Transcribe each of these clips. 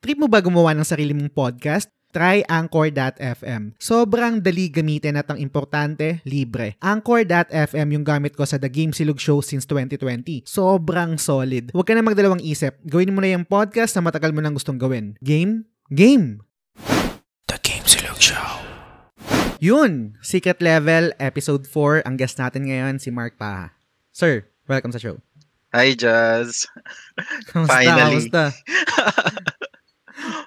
Trip mo ba gumawa ng sarili mong podcast? Try Anchor.fm. Sobrang dali gamitin at ang importante, libre. Anchor.fm yung gamit ko sa The Game Silog Show since 2020. Sobrang solid. Huwag ka na magdalawang isip. Gawin mo na yung podcast na matagal mo nang gustong gawin. Game? Game! The Game Silog Show. Yun! Secret Level, Episode 4. Ang guest natin ngayon, si Mark Paha. Sir, welcome sa show. Hi, Jazz. Kamusta? Finally. Kamusta?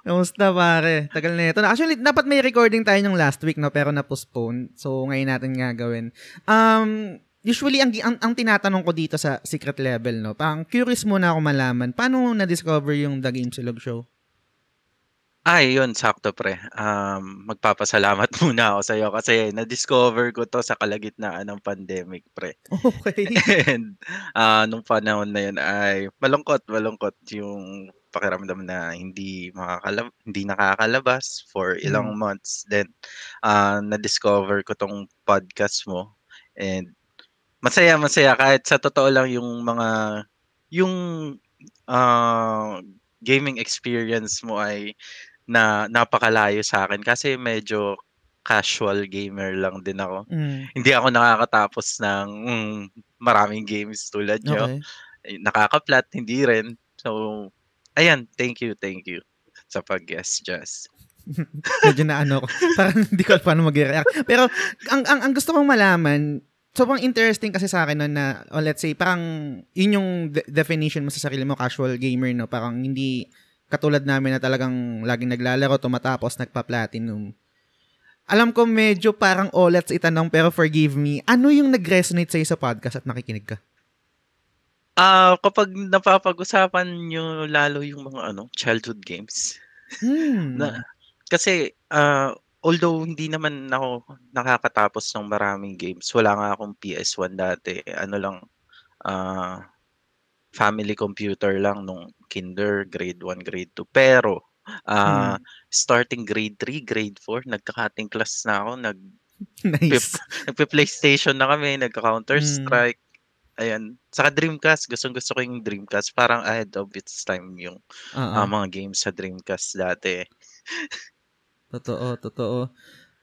Kamusta pare? Tagal na ito. Actually, dapat may recording tayo ng last week, no? Pero na-postpone. So, ngayon natin nga gawin. Um, usually, ang, ang, ang tinatanong ko dito sa secret level, no? Parang curious muna ako malaman. Paano na-discover yung The Game Silog Show? Ay, yun, sakto pre. Um, magpapasalamat muna ako sa'yo kasi na-discover ko to sa kalagitnaan ng pandemic, pre. Okay. And uh, nung panahon na yun ay malungkot, malungkot yung pakiramdam na hindi makakalab hindi nakakalabas for ilang months. Then, uh, na-discover ko tong podcast mo. And masaya, masaya. Kahit sa totoo lang yung mga, yung uh, gaming experience mo ay na napakalayo sa akin kasi medyo casual gamer lang din ako. Mm. Hindi ako nakakatapos ng mm, maraming games tulad nyo. Okay. Eh, Nakakaplat, hindi rin. So, ayan, thank you, thank you sa pag-guest, Jazz. Medyo na ano ko. Parang hindi ko paano mag-react. Pero, ang, ang, ang gusto kong malaman, sobrang interesting kasi sa akin no, na, oh, let's say, parang yun yung de- definition mo sa sarili mo, casual gamer, no? Parang hindi katulad namin na talagang laging naglalaro, tumatapos, nagpa-platinum. Alam ko medyo parang olats itanong pero forgive me. Ano yung nag-resonate sa'yo sa podcast at nakikinig ka? Ah, kapag napapag-usapan nyo lalo yung mga ano, childhood games. Hmm. Na, kasi ah, although hindi naman ako nakakatapos ng maraming games, wala nga akong PS1 dati. Ano lang ah, family computer lang nung kinder, grade 1, grade 2. Pero ah, starting grade 3, grade 4, nagka-cutting class na ako, nag nice. nagpe-PlayStation na kami, nagka-Counter Strike. Ayan. Saka Dreamcast, gustong gusto ko yung Dreamcast. Parang ahead of its time yung Oo. ah, mga games sa Dreamcast dati. Totoo, totoo.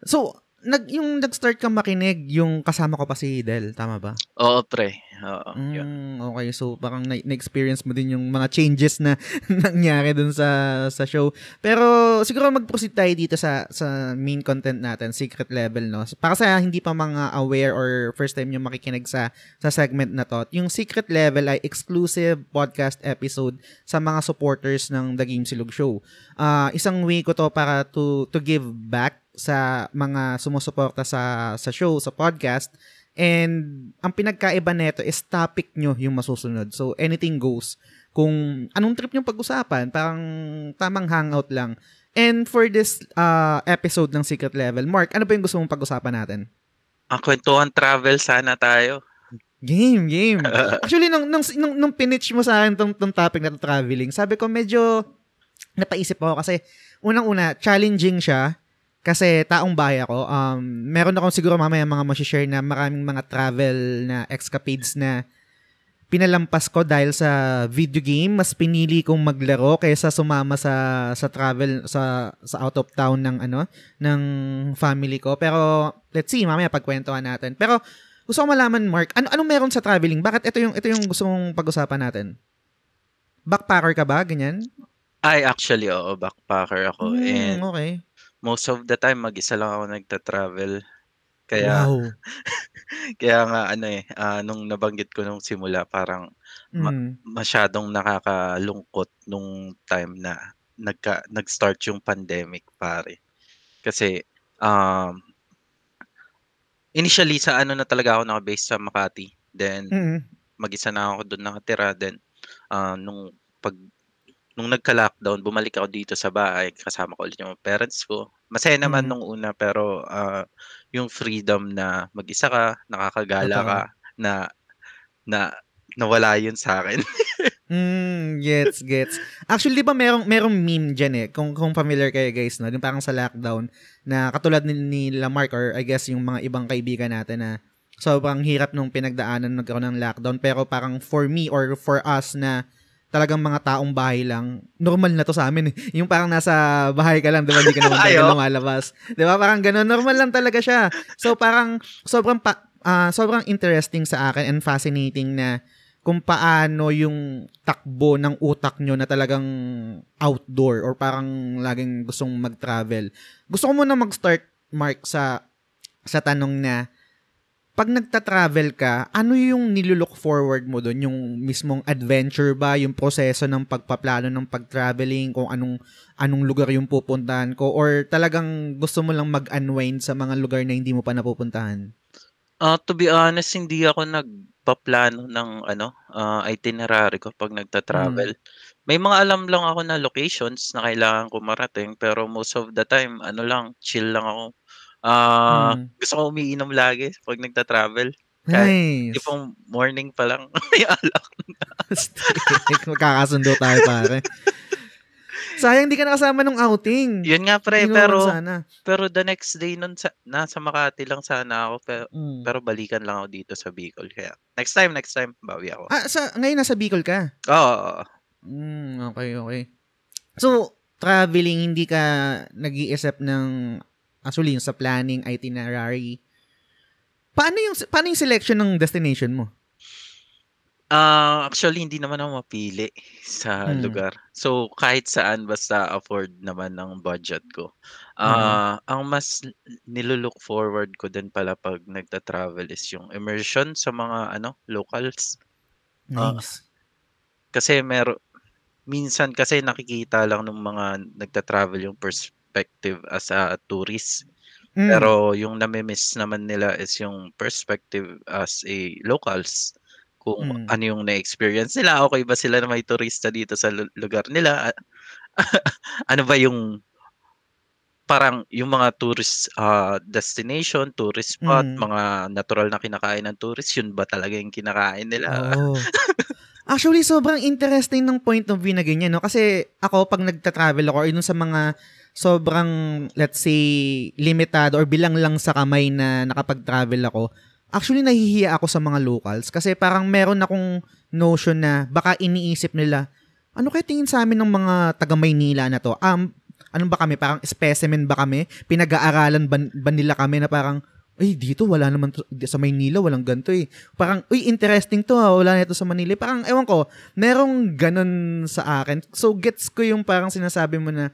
So, nag, yung nag-start kang makinig, yung kasama ko pa si Del, tama ba? Oo, pre. Oo, yun. Mm, okay, so parang na- na-experience mo din yung mga changes na nangyari dun sa sa show. Pero siguro mag-proceed tayo dito sa sa main content natin, secret level, no? Para sa hindi pa mga aware or first time yung makikinig sa sa segment na to, yung secret level ay exclusive podcast episode sa mga supporters ng The Game Silog Show. Ah, isang way ko to para to to give back sa mga sumusuporta sa sa show, sa podcast. And ang pinagkaiba nito is topic nyo yung masusunod. So anything goes. Kung anong trip yung pag-usapan, parang tamang hangout lang. And for this uh, episode ng Secret Level, Mark, ano ba yung gusto mong pag-usapan natin? Ang kwentuhan travel sana tayo. Game, game. Actually, nung, nung, nung, nung pinitch mo sa akin tong, tong topic na to, traveling, sabi ko medyo napaisip ako kasi unang-una, challenging siya kasi taong bahay ako. Um, meron akong siguro mamaya mga masishare na maraming mga travel na escapades na pinalampas ko dahil sa video game. Mas pinili kong maglaro kaysa sumama sa sa travel sa sa out of town ng ano ng family ko. Pero let's see, mamaya pagkwentuhan natin. Pero gusto ko malaman Mark, ano anong meron sa traveling? Bakit ito yung ito yung gusto mong pag-usapan natin? Backpacker ka ba? Ganyan? Ay, actually, oo, backpacker ako. Hmm, And okay. Most of the time, mag-isa lang ako nagta-travel. Kaya, wow. kaya nga, ano eh, ah, nung nabanggit ko nung simula, parang ma- Mm. masyadong nakakalungkot nung time na nagka, nag-start yung pandemic, pare. Kasi, um, initially, sa ano na talaga ako nakabase sa Makati. Then, Mm. mag-isa na ako doon nakatira. Then, ah, nung pag nung nagka-lockdown, bumalik ako dito sa bahay, kasama ko ulit yung parents ko. Masaya naman Mm. nung una, pero ah, yung freedom na mag-isa ka, nakakagala Totoo. ka, na na nawala yun sa akin. Mm, gets, gets. Actually, di ba merong, merong meme dyan eh, kung, kung familiar kayo guys, no? Yung parang sa lockdown, na katulad ni, ni Lamarck or I guess yung mga ibang kaibigan natin na sobrang hirap nung pinagdaanan nagkaroon ng lockdown, pero parang for me or for us na talagang mga taong bahay lang, normal na to sa amin. eh. Yung parang nasa bahay ka lang, di ba? Hindi ka naman talaga lumalabas. Di ba? Parang ganun. Normal lang talaga siya. So, parang sobrang, pa, ah, sobrang interesting sa akin and fascinating na kung paano yung takbo ng utak nyo na talagang outdoor or parang laging gustong mag-travel. Gusto ko muna mag-start, Mark, sa sa tanong na pag nagta-travel ka, ano yung nilulook forward mo doon? Yung mismong adventure ba? Yung proseso ng pagpaplano ng pag-traveling? Kung anong, anong lugar yung pupuntahan ko? Or talagang gusto mo lang mag-unwind sa mga lugar na hindi mo pa napupuntahan? Ah, to be honest, hindi ako nagpaplano ng ano, ah, itinerary ko pag nagta-travel. May mga alam lang ako na locations na kailangan ko marating pero most of the time ano lang, chill lang ako. Ah, Mm. gusto ko umiinom lagi pag nagta-travel. Kahit Nice. tipong morning pa lang may alak. Magkakasundo tayo, pare. Sayang, di ka nakasama nung outing. Yun nga pre, Inuman pero sana. pero the next day nun sa, nasa Makati lang sana ako pero, Mm. pero balikan lang ako dito sa Bicol kaya next time next time bawi ako. Ah, sa, ngayon nasa Bicol ka? Oo. Mm, okay, okay. So, traveling, hindi ka nag-iisip ng, actually, yung sa planning, itinerary. Paano yung, paano yung selection ng destination mo? Ah, actually hindi naman ako mapili sa Hmm. lugar. So kahit saan basta afford naman ng budget ko. Mhm. Ah, ang mas n- nilulook forward ko din pala pag nagta-travel is yung immersion sa mga ano, locals. Nice. Kasi mero minsan kasi nakikita lang ng mga nagta-travel yung perspective as a tourist. Mm. Pero yung nami-miss naman nila is yung perspective as a locals. Kung Mm. ano yung na-experience nila, okay ba sila na may turista dito sa lu- lugar nila? Ano ba yung parang yung mga tourist ah, destination, tourist spot, Mm. mga natural na kinakain ng tourist, yun ba talaga yung kinakain nila? Oo. Actually, sobrang interesting ng point of view na ganyan, no? Kasi ako, pag nagta-travel ako, or yun sa mga sobrang, let's say, limitado or bilang lang sa kamay na nakapag-travel ako, actually, nahihiya ako sa mga locals. Kasi parang meron akong notion na baka iniisip nila, ano kaya tingin sa amin ng mga taga Maynila na to? Um, ano ba kami? Parang specimen ba kami? Pinag-aaralan ba, nila kami na parang, ay, dito wala naman to, sa Maynila, walang ganito eh. Parang, uy, interesting to ha, wala nito sa Manila. Parang, ewan ko, merong ganun sa akin. So, gets ko yung parang sinasabi mo na,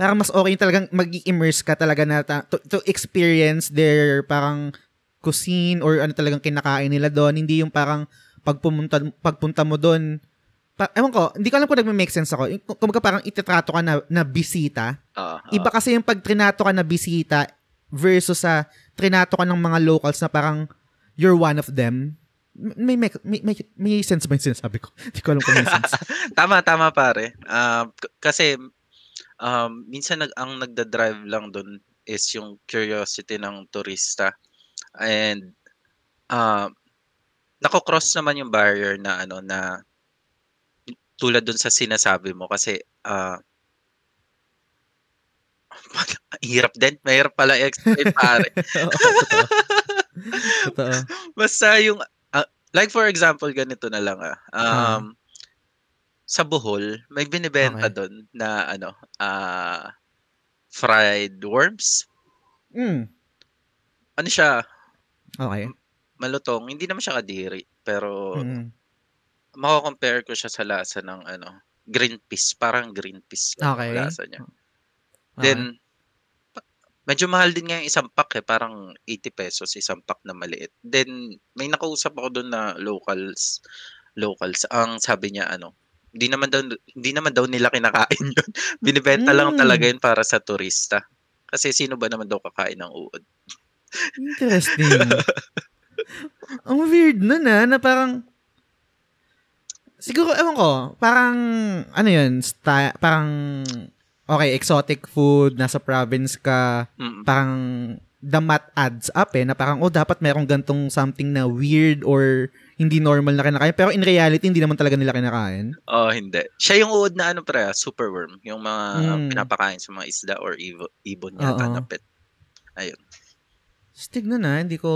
parang mas okay talagang mag-immerse ka talaga na ta- to, to experience their parang cuisine or ano talagang kinakain nila doon. Hindi yung parang pagpumunta, pagpunta mo doon, pa, ewan ko, hindi ko alam kung nagme-make sense ako. Kumbaga parang ititrato ka na, na bisita. Ah, ah. Iba kasi yung pag trinato ka na bisita versus sa trinato ka ng mga locals na parang you're one of them. May, may, may, may, may sense ba yung sinasabi ko? Hindi ko alam kung may sense. tama tama pare. K- kasi um, minsan nag ang nagda-drive lang doon is yung curiosity ng turista. And uh, nako-cross naman yung barrier na ano na tulad dun sa sinasabi mo kasi ah hirap din. Mahirap pala i-explain pare. Oo, totoo. totoo. Basta yung ah, like for example ganito na lang ah. Um sa Bohol may binebenta Okay. doon na ano ah fried worms. Mm. Ano siya? Okay. Malutong. Hindi naman siya kadiri pero Mm. mako-compare ko siya sa lasa ng ano green peas, parang green peas Okay. lasa niya. Okay. Then medyo mahal din nga yung isang pack eh, parang 80 pesos isang pack na maliit. Then may nakausap ako doon na locals locals ang sabi niya ano hindi naman daw hindi naman daw nila kinakain yun. Binibenta lang Mm. talaga yun para sa turista. Kasi sino ba naman daw kakain ng uod? Interesting. Ang weird nun ah, na parang siguro ewan ko, parang ano yun, sta- parang okay, exotic food, nasa province ka, Mm. parang the math adds up eh, na parang, oh, dapat merong gantong something na weird or hindi normal na kinakain. Pero in reality, hindi naman talaga nila kinakain. Oh, hindi. Siya yung uod na ano pre, ah, superworm, yung mga Mm. pinapakain sa mga isda or ibo- ibon yata na pet. Stig na na, hindi ko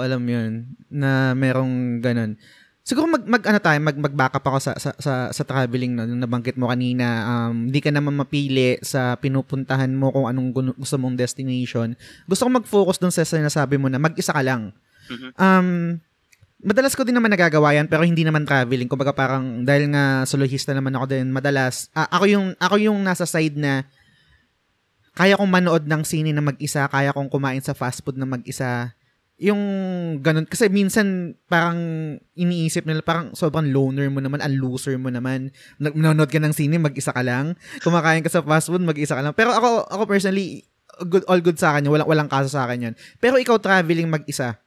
alam yun, na merong ganun. siguro mag, mag ano tayo, mag, mag-back up ako sa, sa, sa, sa traveling no, yung nabanggit mo kanina. Um, hindi ka naman mapili sa pinupuntahan mo kung anong gu- gusto mong destination. Gusto ko mag-focus dun sa sinasabi mo na mag-isa ka lang. Mhm. Um, madalas ko din naman nagagawa yan pero hindi naman traveling. Kumbaga parang dahil nga soloista naman ako din madalas. ah, ako yung ako yung nasa side na kaya kong manood ng sine na mag-isa, kaya kong kumain sa fast food na mag-isa. Yung ganun. Kasi minsan parang iniisip nila parang sobrang loner mo naman, ang loser mo naman. Nanonood ka ng sine, mag-isa ka lang. Kumakain ka sa fast food, mag-isa ka lang. Pero ako, ako personally, good, all good sa akin yun. Walang, walang kaso sa akin yun. Pero ikaw traveling mag-isa,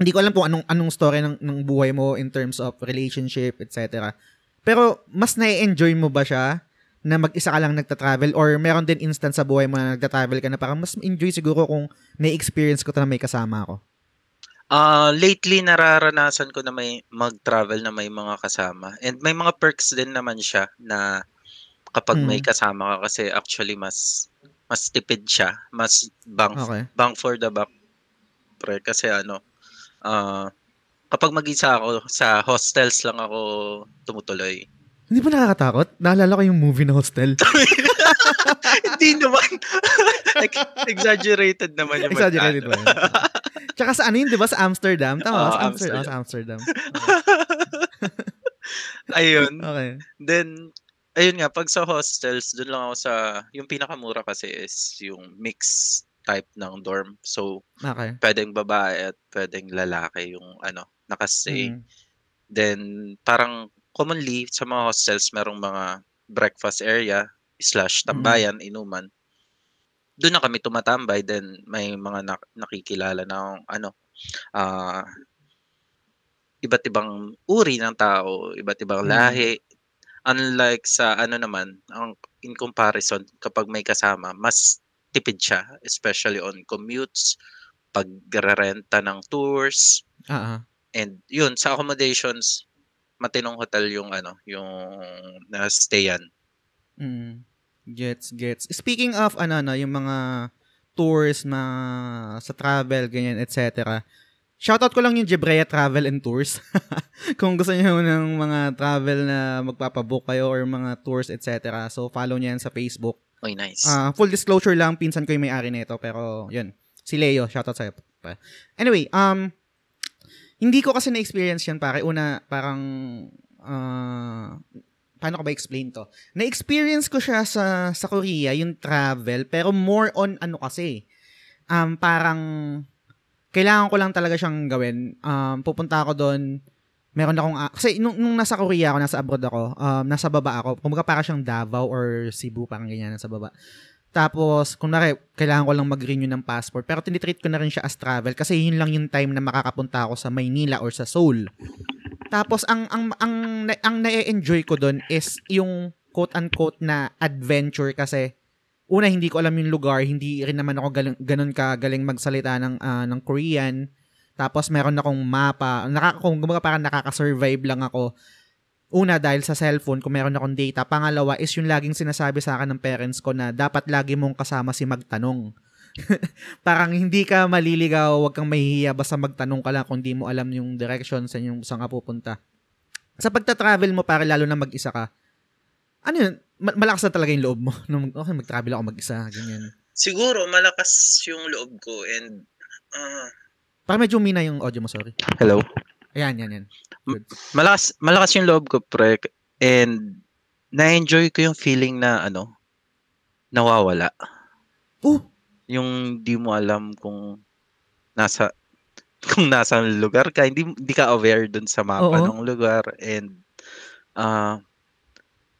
hindi ko alam kung anong anong story ng, ng buhay mo in terms of relationship, etc. Pero mas na-enjoy mo ba siya na mag-isa ka lang nagta-travel or meron din instance sa buhay mo na nagta-travel ka na parang mas enjoy siguro kung na-experience ko to na may kasama ako. Ah, lately nararanasan ko na may mag-travel na may mga kasama. And may mga perks din naman siya na kapag may Mm. kasama ka kasi actually mas mas tipid siya, mas bang Okay. bang for the buck pre kasi ano ah kapag mag-isa ako sa hostels lang ako tumutuloy. Hindi ba nakakatakot? Naalala ko yung movie na Hostel. Hindi naman. Ex- exaggerated naman yung Exaggerated ba? Tsaka sa ano yun, di ba? Sa Amsterdam? Tama? Oo, Sa Amsterdam. Amsterdam. sa Amsterdam. Ayun. Okay. Then, ayun nga, pag sa hostels, doon lang ako sa, yung pinakamura kasi is yung mix type ng dorm. So, Okay. pwedeng babae at pwedeng lalaki yung ano, nakastay. Mm. Then, parang commonly sa mga hostels, merong mga breakfast area slash tambayan, inuman. Doon na kami tumatambay. Then, may mga nak- nakikilala na ano, ah iba't ibang uri ng tao, iba't ibang Mm. lahi. Unlike sa ano naman, ang in comparison kapag may kasama, mas tipid siya, especially on commutes, pagrerenta ng tours, ah. and yun sa accommodations, matinong hotel yung ano, yung na-stayan. Mm. Gets, gets. Speaking of, ano, no, yung mga tours na sa travel, ganyan, etc. Shoutout ko lang yung Jebrea Travel and Tours. Kung gusto niyo ng mga travel na magpapabook kayo or mga tours, etc. So, follow niya yan sa Facebook. Oy, nice. Ah, full disclosure lang, pinsan ko yung may-ari nito, pero yun. Si Leo, shoutout sa'yo. Anyway, um, hindi ko kasi na-experience yan, pare. Una, parang, ah, paano ko ba explain to? Na-experience ko siya sa, sa Korea, yung travel, pero more on ano kasi, um, parang, kailangan ko lang talaga siyang gawin. Um, pupunta ako doon, meron akong, ah, kasi nung, nung nasa Korea ako, nasa abroad ako, um, nasa baba ako, kumbaga parang siyang Davao or Cebu, parang ganyan, nasa baba. Tapos, kung nari, kailangan ko lang mag-renew ng passport. Pero tinitreat ko na rin siya as travel kasi yun lang yung time na makakapunta ako sa Maynila or sa Seoul. Tapos, ang, ang, ang, ang, ang na-enjoy ko doon is yung quote-unquote na adventure kasi una, hindi ko alam yung lugar. Hindi rin naman ako galing, ganun ka galing magsalita ng, ah, ng Korean. Tapos, meron akong mapa. Nakaka, kung gumaga parang nakaka-survive lang ako. Una, dahil sa cellphone, kung meron akong data. Pangalawa is yung laging sinasabi sa akin ng parents ko na dapat lagi mong kasama si magtanong. parang hindi ka maliligaw, wag kang mahihiya, basta magtanong ka lang kung di mo alam yung direction sa yung saan ka pupunta. Sa pagta-travel mo, para lalo na mag-isa ka, ano yun, ma- malakas na talaga yung loob mo. Nung, okay, mag-travel ako mag-isa, ganyan. Siguro malakas yung loob ko and ah, Parang medyo umina yung audio mo, sorry. hello. Ayan, yan, yan. Good. Malakas malakas yung loob ko pre and na-enjoy ko yung feeling na ano nawawala. Oh, Yung di mo alam kung nasa kung nasa lugar ka, hindi hindi ka aware dun sa mapa Oo. ng lugar and ah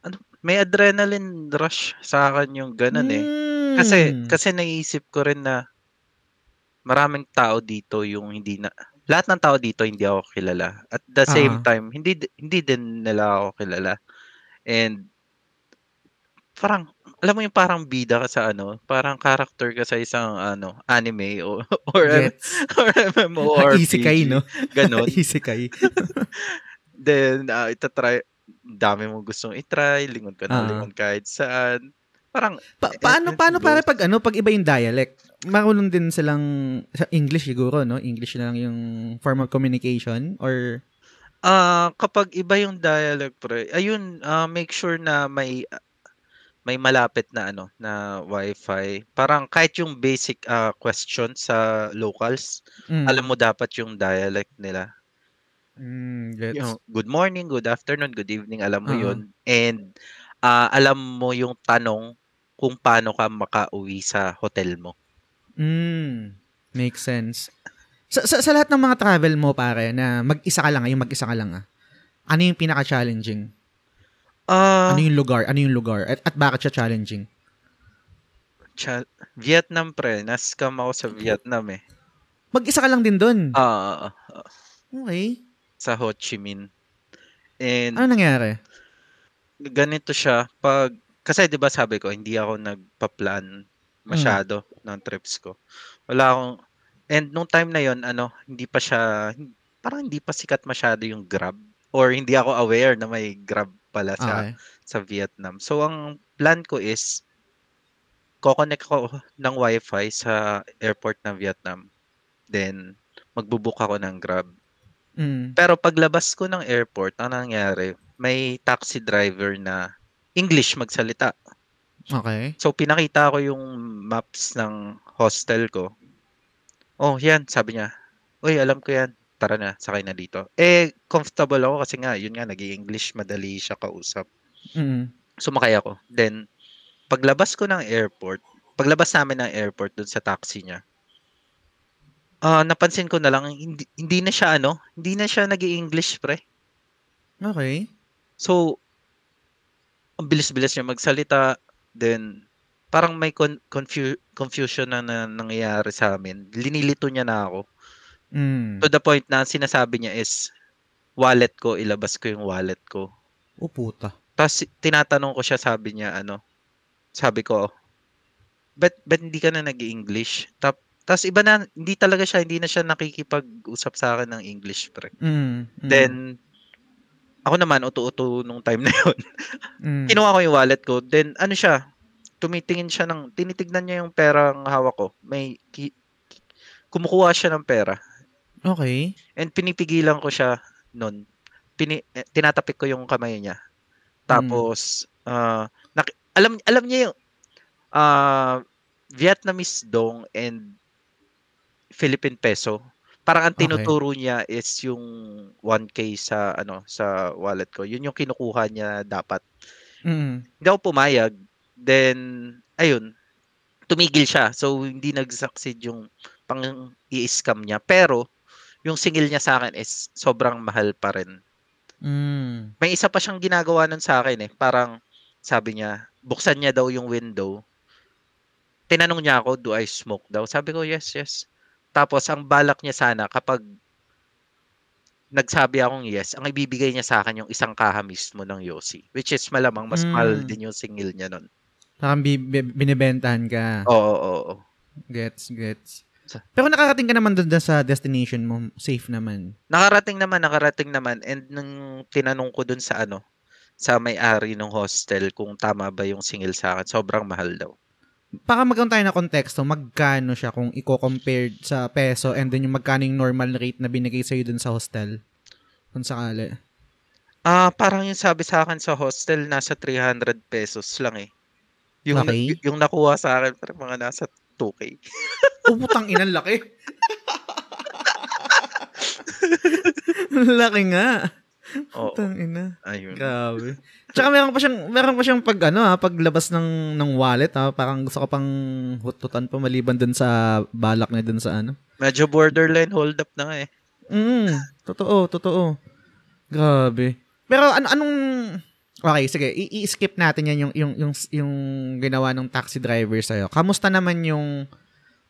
ano, may adrenaline rush sa akin yung ganun eh. Kasi Mm. kasi naisip ko rin na maraming tao dito yung hindi na lahat ng tao dito hindi ako kilala. At the same Ah. time, hindi di- hindi din nila ako kilala. And parang alam mo yung parang bida ka sa ano, parang character ka sa isang ano, anime o or, Gets. or MMO or Isekai, no? Ganon. Isekai. Then uh, itatry dami mo gustong i-try, lingon ka na Ah. lingon kahit saan. Parang Pa- paano Eh, paano go. pare pag ano pag iba yung dialect? Marunong din silang sa English siguro, no? English na lang yung form of communication or Ah, kapag iba yung dialect pre, ayun, ah, make sure na may may malapit na ano, na Wi-Fi. Parang kahit yung basic, ah, question sa locals, alam Mm. mo dapat yung dialect nila. Hmm, gets. Yung good morning, good afternoon, good evening, alam mo Oo. yun. And, ah, alam mo yung tanong kung paano ka makauwi sa hotel mo. Hmm, makes sense. Sa, sa, sa lahat ng mga travel mo, pare, na mag-isa ka lang, yung mag-isa ka lang, ah, ano yung pinaka-challenging? Ah, Ano yung lugar? Ano yung lugar? At, at bakit siya challenging? cha- Vietnam pre, na-scam ako sa Vietnam eh. Mag-isa ka lang din doon. Ah, Okay. sa Ho Chi Minh. And Ano nangyari? ganito siya pag kasi 'di ba sabi ko hindi ako nagpa-plan masyado ng trips ko. Wala akong and nung time na 'yon ano, hindi pa siya parang hindi pa sikat masyado yung Grab or hindi ako aware na may Grab pala sa Okay. sa Vietnam. So ang plan ko is ko-connect ko ng Wi-Fi sa airport ng Vietnam. Then magbo-book ako ng Grab. Mm. Pero paglabas ko ng airport, ang nangyari, may taxi driver na English magsalita. Okay. So pinakita ko yung maps ng hostel ko. Oh, yan, sabi niya. Uy, alam ko yan. Tara na, sakay na dito. Eh, comfortable ako kasi nga, yun nga, nag english madali siya kausap. Mm. Sumakay ako. Then, paglabas ko ng airport, paglabas namin ng airport dun sa taxi niya, ah napansin ko na lang, hindi, hindi na siya ano, hindi na siya nag english pre. Okay. So, ang bilis-bilis niya magsalita. Then, parang may con- confu- confusion na, na nangyayari sa amin. Linilito niya na ako. Mm. To the point na sinasabi niya is, wallet ko, ilabas ko yung wallet ko. O puta. Tapos tinatanong ko siya, sabi niya, ano, sabi ko, bet, bet hindi ka na nag english Tap, tapos iba na, hindi talaga siya, hindi na siya nakikipag-usap sa akin ng English, pre. Mm. mm, Then, ako naman, uto-uto nung time na yun. mm. Kinuha ko yung wallet ko. Then, ano siya, tumitingin siya ng, tinitignan niya yung perang hawak ko. May, ki, kumukuha siya ng pera. Okay. And pinipigilan ko siya nun. Pini, eh, tinatapik ko yung kamay niya. Tapos, ah, nak- alam, alam niya yung, ah, Vietnamese dong and Philippine peso. Parang ang Okay. tinuturo niya is yung 1K sa ano sa wallet ko. Yun yung kinukuha niya dapat. Mm. Hindi ako pumayag. Then, ayun, tumigil siya. So, hindi nag-succeed yung pang i-scam niya. Pero, yung singil niya sa akin is sobrang mahal pa rin. Mm. May isa pa siyang ginagawa nun sa akin eh. Parang, sabi niya, buksan niya daw yung window. Tinanong niya ako, do I smoke daw? Sabi ko, yes, yes. Tapos, ang balak niya sana, kapag nagsabi akong yes, ang ibibigay niya sa akin yung isang kaha mismo ng Yossi. Which is malamang mas mahal Mm. din yung singil niya nun. Parang bi- bi- binibentahan ka. Oo, oo, oo. Gets, gets. Pero nakarating ka naman doon sa destination mo. Safe naman. Nakarating naman, nakarating naman. And nung tinanong ko dun sa ano, sa may-ari ng hostel kung tama ba yung singil sa akin, sobrang mahal daw. Para magkaroon tayo ng konteksto, magkano siya kung i-compare sa peso and then yung magkano yung normal rate na binigay sa'yo dun sa hostel? Kung sakali. Ah, parang yung sabi sa akin sa hostel nasa 300 pesos lang eh. Yung na- Okay. yung nakuha sa akin parang mga nasa 2k. Oh, putang ina, laki. laki nga. Oo. Putang ina. Ayun. Grabe. Tsaka meron pa siyang meron pa siyang pag ano ha, paglabas ng ng wallet ha, parang gusto ko pang hututan pa maliban dun sa balak niya dun sa ano. Medyo borderline hold up na nga eh. Mm, totoo, totoo. Grabe. Pero ano anong Okay, sige, i-skip natin yan yung yung yung yung ginawa ng taxi driver sa'yo. Kamusta naman yung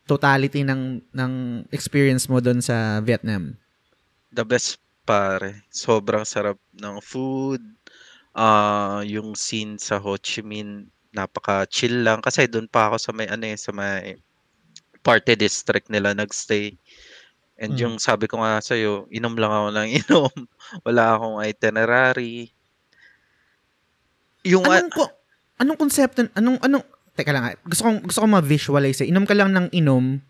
totality ng ng experience mo doon sa Vietnam? The best pare. Sobrang sarap ng food. Ah, yung scene sa Ho Chi Minh napaka-chill lang kasi doon pa ako sa may ano eh, sa may party district nila nagstay. And Mm. yung sabi ko nga sa inom lang ako ng inom. Wala akong itinerary. Yung Anong ko anong konsepto anong anong Teka lang, ah. gusto kong gusto kong ma-visualize. Eh. Inom ka lang ng inom.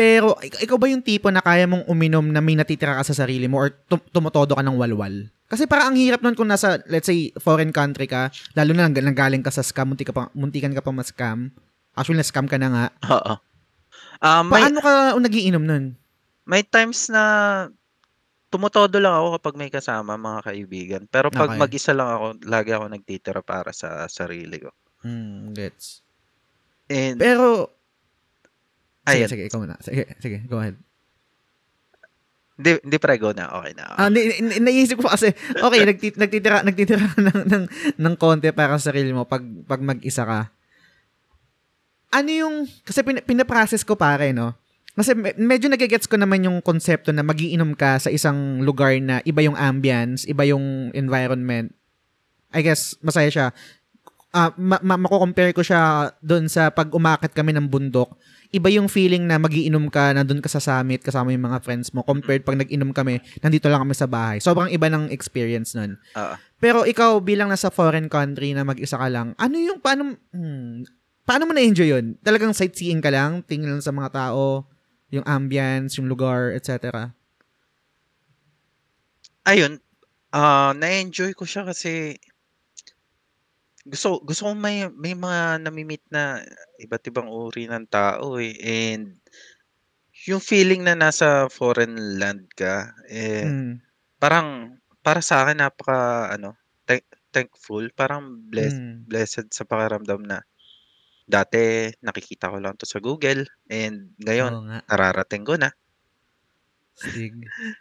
Pero, ik- ikaw ba yung tipo na kaya mong uminom na may natitira ka sa sarili mo or tum- tumotodo ka ng walwal? Kasi parang ang hirap nun kung nasa, let's say, foreign country ka, lalo na nang nanggaling ka sa scam, munti ka pa, muntikan ka pa ma-scam. Actually, na-scam ka na nga. Oo. Ah, may, Paano ka nagiinom nun? may times na tumotodo lang ako kapag may kasama mga kaibigan. Pero pag Okay. mag-isa lang ako, lagi ako nagtitira para sa sarili ko. Hmm, gets. And, Pero, sige, sige, ikaw na. Sige, sige, go ahead. Hindi, hindi prego na. Okay na. Ah, ni, ni- naisip ko kasi, okay, nagtit, nagtitira, nagtitira ng, ng, ng konti para sa sarili mo pag, pag mag-isa ka. Ano yung, kasi pin, pinaprocess ko pare, no? Kasi me- medyo nagigets ko naman yung konsepto na magiinom ka sa isang lugar na iba yung ambience, iba yung environment. I guess, masaya siya. Ah, ma- ma- mako-compare ko siya doon sa pag umakit kami ng bundok. Iba yung feeling na magiinom ka, nandun ka sa summit kasama yung mga friends mo compared pag nag-inom kami, nandito lang kami sa bahay. Sobrang iba ng experience nun. Oo. Pero ikaw bilang nasa foreign country na mag-isa ka lang, ano yung paano hmm, paano mo na-enjoy yun? Talagang sightseeing ka lang, tingin lang sa mga tao, yung ambience, yung lugar, etc. ayun, ah na-enjoy ko siya kasi gusto gusto ko may may mga nami-meet na iba't ibang uri ng tao eh and yung feeling na nasa foreign land ka eh Mm. parang para sa akin napaka ano thank- thankful parang blessed Mm. blessed sa pakiramdam na dati nakikita ko lang to sa Google and ngayon Oo nga. nararating ko na Sig.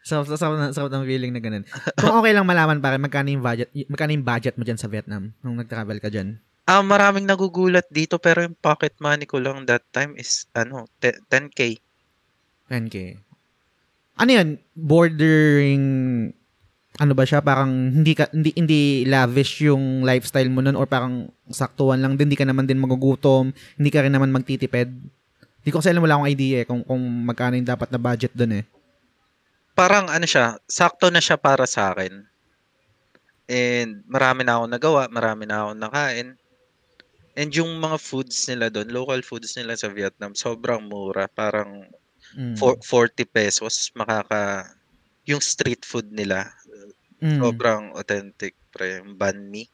So, so, so, so, ng feeling na ganun. Kung okay lang malaman pare, magkano yung budget, magkano yung budget mo dyan sa Vietnam nung nag-travel ka dyan? Ah, maraming nagugulat dito pero yung pocket money ko lang that time is ano, te- 10k. 10K. Ano yan? Bordering ano ba siya? Parang hindi ka hindi hindi lavish yung lifestyle mo nun or parang saktuhan lang din, hindi ka naman din magugutom, hindi ka rin naman magtitipid. Hindi ko kasi alam, wala akong idea eh, kung, kung magkano yung dapat na budget dun eh. Parang ano siya, sakto na siya para sa akin. And marami na akong nagawa, marami na akong nakain. And yung mga foods nila doon, local foods nila sa Vietnam, sobrang mura. Parang Mm. for, 40 pesos makaka yung street food nila Mm. sobrang authentic pre yung banh mi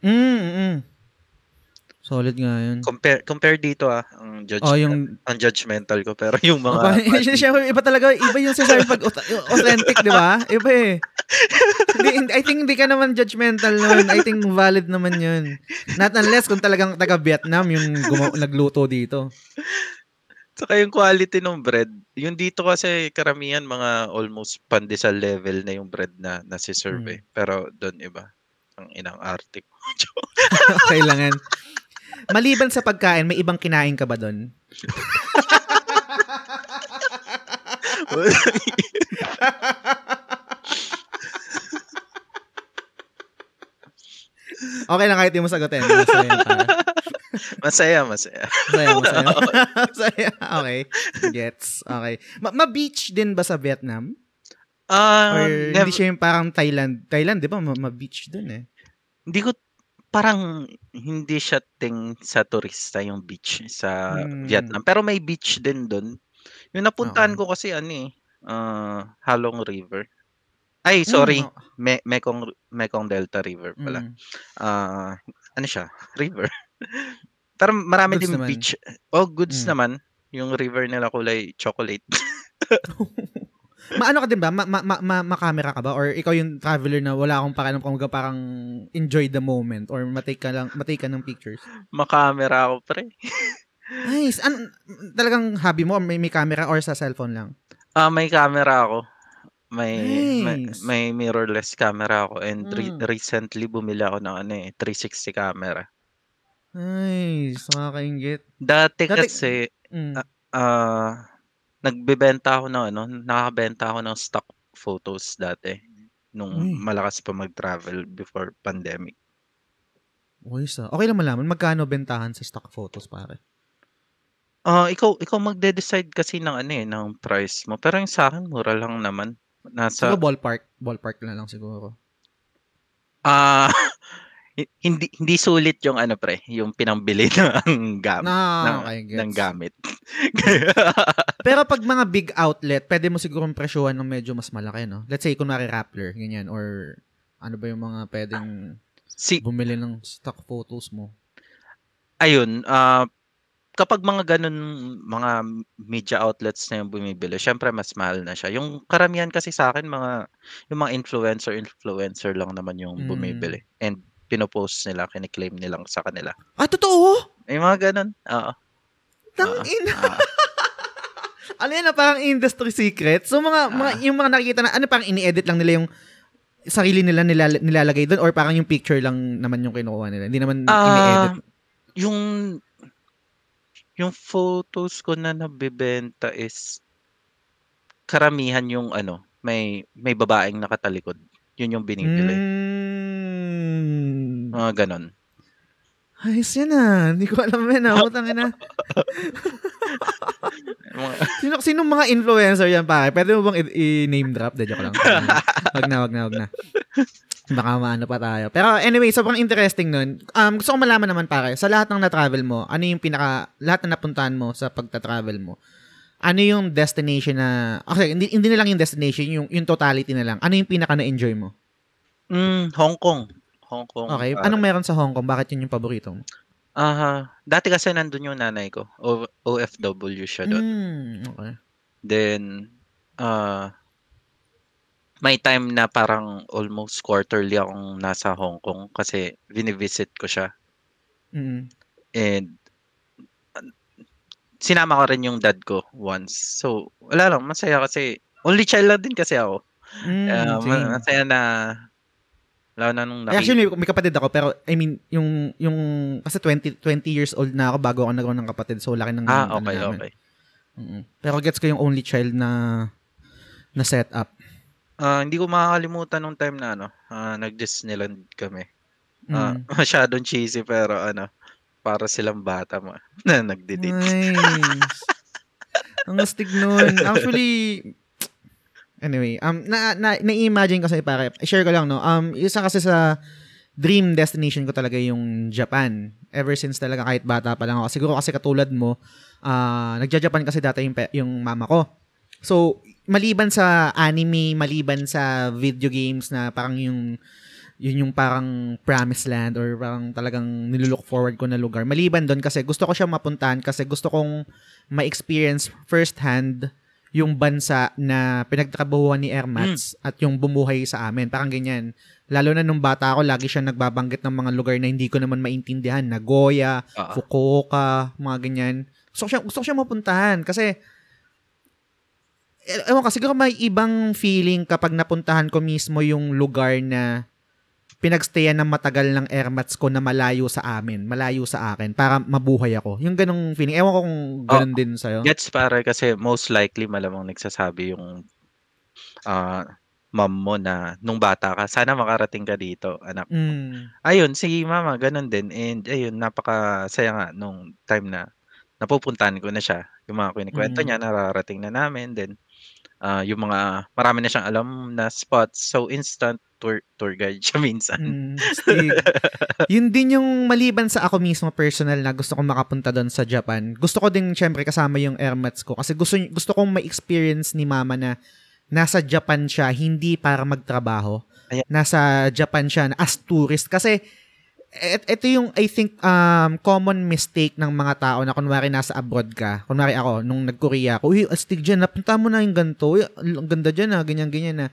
Mm, mm. Solid nga yun. compare compare dito ah ang judge Oh, yung ang judgmental ko pero yung mga banh mi- Siyempre, iba talaga, iba yung sinasabi pag authentic, di ba? Iba eh. I think hindi ka naman judgmental nun. I think valid naman yun. Not unless kung talagang taga-Vietnam yung gumaw- nagluto dito. Saka yung quality ng bread, yung dito kasi karamihan mga almost pandesal level na yung bread na nasiserve eh. Pero doon iba. Ang inang arte ko. Kailangan. Maliban sa pagkain, may ibang kinain ka ba doon? Okay lang kahit di mo sagutin. Masaya masaya, masaya. Masaya, masaya. masaya. Okay. Gets. Okay. Ma- ma-beach din ba sa Vietnam? Ah, Or hindi siya yung parang Thailand? Thailand, di ba? Ma- Ma-beach dun eh. hindi ko parang hindi siya ting sa turista yung beach sa Hmm. Vietnam. Pero may beach din doon. Yung napuntahan Okay. ko kasi ano eh, ah, Halong River. Ay, sorry. Mm, Me- Mekong Mekong Delta River pala. mm. Ah, ano siya? River. Pero marami Goods din naman. beach. Oh, goods Mm. naman. Yung river nila kulay chocolate. Maano ka din ba? Ma, ma, ma, ma, ma-camera ka ba? Or ikaw yung traveler na wala akong pakialam kung baga parang enjoy the moment or matake ka lang matake ka ng pictures. Makamera ako, pre. Nice. An talagang hobby mo may, may camera or sa cellphone lang? Ah, may camera ako. May, may Nice. may mirrorless camera ako and re- Mm. recently bumili ako ng ano eh, 360 camera. Nice. Nakakaingit. Dati Dati- kasi Mm. ah nagbebenta ako ng ano, nakakabenta ako ng stock photos dati nung Uy. malakas pa mag-travel before pandemic. Uy, sa. Okay lang malaman magkano bentahan sa stock photos pare. Ah, ikaw ikaw magde-decide kasi ng ano eh, ng price mo. Pero yung sa akin mura lang naman. Nasa Siguro ballpark, ballpark na lang siguro. ah hi- hindi hindi sulit yung ano pre, yung pinambili ng gam Na, ng, ng gamit. Pero pag mga big outlet, pwede mo siguro presyuhan ng medyo mas malaki, no? Let's say, kunwari Rappler, ganyan, or ano ba yung mga pwedeng si bumili ng stock photos mo? ayun, ah kapag mga ganun mga media outlets na yung bumibili, syempre mas mahal na siya. Yung karamihan kasi sa akin mga yung mga influencer influencer lang naman yung Mm. bumibili and pinopost nila, kiniklaim nilang sa kanila. Ah, totoo? May mga ganun. Oo. Tang ina. Ano yan na parang industry secret? So mga, mga yung mga nakikita na, ano parang ini-edit lang nila yung sarili nila nilala- nilalagay doon or parang yung picture lang naman yung kinukuha nila. Hindi naman ini-edit. Ah, yung yung photos ko na nabebenta is karamihan yung ano, may may babaeng nakatalikod. Yun yung binibili. Mm. Mga ganon. Ayos yan ah. Hindi ko alam yan ah. Utang. Mga- Sino, sino mga influencer yan pare? Pwede mo bang i- i-name drop? De, joke lang. wag na, wag na, wag na. Baka maano pa tayo. Pero anyway, sobrang interesting nun. Um, gusto ko malaman naman pare, sa lahat ng na-travel mo, ano yung pinaka, lahat na napuntahan mo sa pagta-travel mo, ano yung destination na, okay, hindi, hindi na lang yung destination, yung, yung totality na lang. Ano yung pinaka na-enjoy mo? Mm, Hong Kong. Hong Kong. Okay, ah, anong meron sa Hong Kong? Bakit yun yung paborito mo? ah, dati kasi nandun yung nanay ko. O, OFW siya doon. Mm, okay. Then, ah, may time na parang almost quarterly akong nasa Hong Kong kasi vinivisit ko siya. Mm. And uh, sinama ko rin yung dad ko once. So, wala lang, masaya kasi only child lang din kasi ako. Mm, same. ma- masaya na lalo na nung nakita. actually, may, may kapatid ako, pero, I mean, yung, yung, kasi 20, 20 years old na ako bago ako nagkaroon ng kapatid, so laki ng, ah, ano okay, namin. okay. Mm-mm. Pero gets ko yung only child na, na setup. Ah, hindi ko makakalimutan nung time na ano, ah, nag-Disneyland kami. Ah, Mm. masyadong cheesy pero ano, para silang bata mo na nagde-date. Nice. Ang astig nun. Actually, anyway, um, na, na, na-imagine ko sa pare, share ko lang, no, um, isa kasi sa dream destination ko talaga yung Japan. Ever since talaga kahit bata pa lang ako. Siguro kasi katulad mo, ah, nagja-Japan kasi dati yung, pe- yung mama ko. So, maliban sa anime, maliban sa video games na parang yung yun yung parang promised land or parang talagang nilulook forward ko na lugar. Maliban doon kasi gusto ko siya mapuntahan kasi gusto kong ma-experience firsthand yung bansa na pinagtrabahuan ni Ermats at yung bumuhay sa amin. Parang ganyan. Lalo na nung bata ako, lagi siya nagbabanggit ng mga lugar na hindi ko naman maintindihan. Nagoya, Ah, Fukuoka, mga ganyan. Gusto ko siya, gusto ko siya mapuntahan kasi eh, ewan ko, siguro may ibang feeling kapag napuntahan ko mismo yung lugar na pinagstayan ng matagal ng airmats ko na malayo sa amin, malayo sa akin, para mabuhay ako. Yung ganong feeling. Ewan ko kung ganun din sa'yo. Gets pare kasi most likely malamang nagsasabi yung ah mom mo na nung bata ka, sana makarating ka dito, anak. Mm. Ayun, si mama, ganun din. And ayun, napakasaya nga nung time na napupuntahan ko na siya. Yung mga kwento Mm. niya, nararating na namin. Then, ah yung mga, marami na siyang alam na spots. So, instant tour, tour guide siya minsan. Mm. Yun din yung maliban sa ako mismo personal na gusto kong makapunta doon sa Japan. Gusto ko din syempre kasama yung airmats ko kasi gusto gusto kong ma-experience ni mama na nasa Japan siya hindi para magtrabaho. Ayan. Nasa Japan siya as tourist kasi et, ito yung I think um common mistake ng mga tao na kunwari nasa abroad ka. Kunwari ako nung nag-Korea ako, uy, astig dyan, napunta mo na yung ganito. Uy, ang ganda dyan na, ganyan ganyan na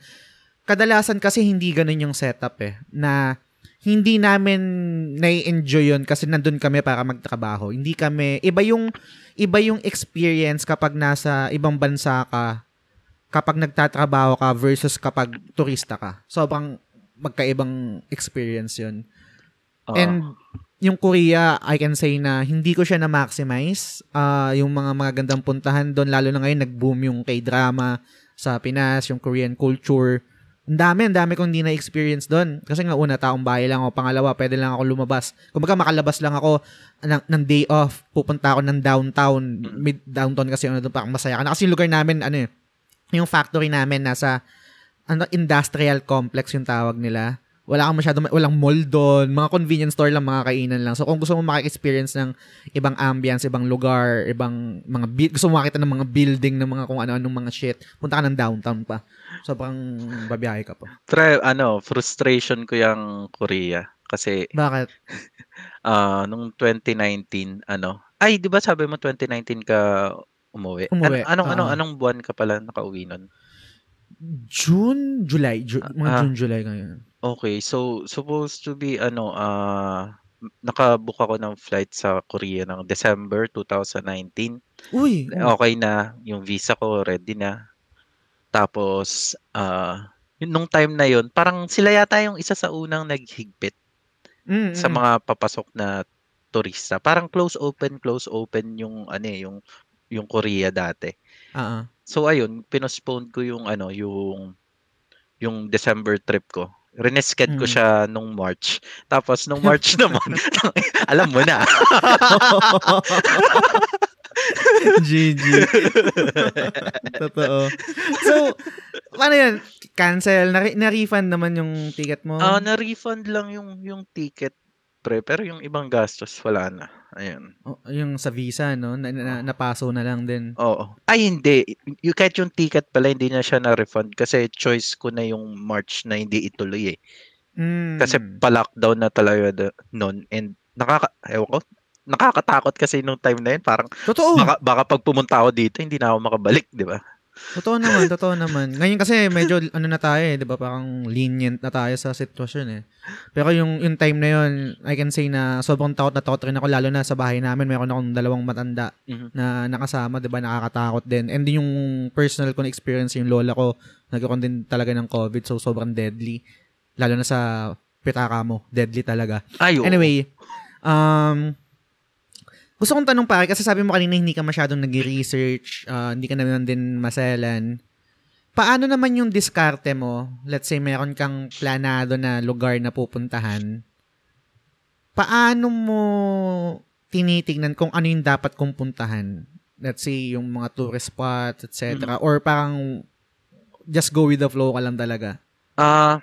kadalasan kasi hindi ganun yung setup eh. Na hindi namin nai-enjoy yun kasi nandun kami para magtrabaho. Hindi kami, iba yung, iba yung experience kapag nasa ibang bansa ka, kapag nagtatrabaho ka versus kapag turista ka. Sobrang magkaibang experience yun. Oo. And yung Korea, I can say na hindi ko siya na-maximize. Ah, yung mga magagandang puntahan doon, lalo na ngayon, nag-boom yung K-drama sa Pinas, yung Korean culture. Ang dami, ang dami kong hindi na-experience doon. Kasi nga una, taong bahay lang ako. Pangalawa, pwede lang ako lumabas. Kung baga, makalabas lang ako ng, ng day off. Pupunta ako ng downtown. Mid downtown kasi ano doon, parang masaya ka na. Kasi yung lugar namin, ano eh, yung factory namin nasa ano industrial complex yung tawag nila. Wala kang masyado, walang mall doon, mga convenience store lang, mga kainan lang. So, kung gusto mo maki-experience ng ibang ambience, ibang lugar, ibang mga, bi- gusto mo makita ng mga building, ng mga kung ano-anong mga shit, punta ka ng downtown pa. Sobrang babiyahe ka pa. Pero ano, frustration ko yung Korea. Kasi Bakit? ah nung 2019, ano, ay, di ba sabi mo 2019 ka umuwi? Umuwi, An- anong, anong, oo. anong buwan ka pala nakauwi nun? June, July. Ju- mga Ah. June, July ngayon. Okay, so supposed to be ano, ah nakabook ako ng flight sa Korea ng December 2019. Uy! Okay na, yung visa ko ready na. Tapos, ah yun, nung time na yun, parang sila yata yung isa sa unang naghigpit Mm, sa mm. mga papasok na turista. Parang close open, close open yung ano eh, yung yung Korea dati. Ah, ah. So ayun, pinospone ko yung ano, yung yung December trip ko. Renescad ko Mm. siya nung March. Tapos nung March naman, alam mo na. GG. Totoo. So, paano yun? Cancel? Na- na-refund naman yung ticket mo? Ah, na-refund lang yung yung ticket pre, pero yung ibang gastos wala na. Ayun. Oh, yung sa visa, no? Na, na, napaso na lang din. Oo. Ay, hindi. Yung kahit yung ticket pala, hindi na siya na-refund kasi choice ko na yung March na hindi ituloy eh. Mm. Kasi pa-lockdown na talaga noon and nakaka ewan ko, nakakatakot kasi nung time na yun, parang Totoo. baka, baka pag pumunta ako dito, hindi na ako makabalik, di ba? Totoo naman, totoo naman. Ngayon kasi medyo ano na tayo eh, 'di ba? Parang lenient na tayo sa sitwasyon eh. Pero yung yung time na yon, I can say na sobrang takot na takot rin ako lalo na sa bahay namin. Meron akong dalawang matanda Mhm. na nakasama, 'di ba? Nakakatakot din. And din yung personal ko na experience yung lola ko, nagkaroon din talaga ng COVID, so sobrang deadly. Lalo na sa pitaka mo, deadly talaga. Ay. Anyway, um, gusto kong tanong pare, kasi sabi mo kanina hindi ka masyadong nag-research, ah, hindi ka naman din maselan. Paano naman yung diskarte mo? Let's say meron kang planado na lugar na pupuntahan. Paano mo tinitingnan kung ano yung dapat kong puntahan? Let's say yung mga tourist spots, etc. Or parang just go with the flow ka lang talaga? Ah,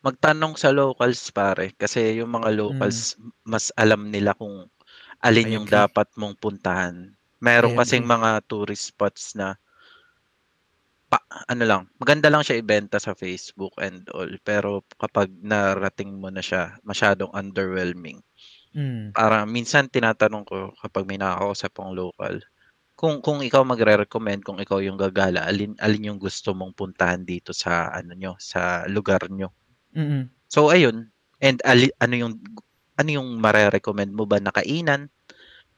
magtanong sa locals pare kasi yung mga locals mas alam nila kung alin I yung agree. dapat mong puntahan. Meron I kasing agree. mga tourist spots na pa, ano lang, maganda lang siya ibenta sa Facebook and all. Pero kapag narating mo na siya, masyadong underwhelming. Mm. Para minsan tinatanong ko kapag may nakakausap akong local, kung kung ikaw magre-recommend, kung ikaw yung gagala, alin alin yung gusto mong puntahan dito sa ano nyo, sa lugar nyo. Mm-mm. So ayun, and ali, ano yung ano yung mare-recommend mo ba na kainan?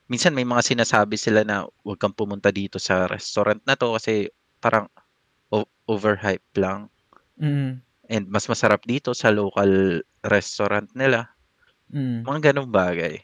Minsan may mga sinasabi sila na huwag kang pumunta dito sa restaurant na to kasi parang o- overhype lang Mm. and mas masarap dito sa local restaurant nila. Mm. Mga ganong bagay.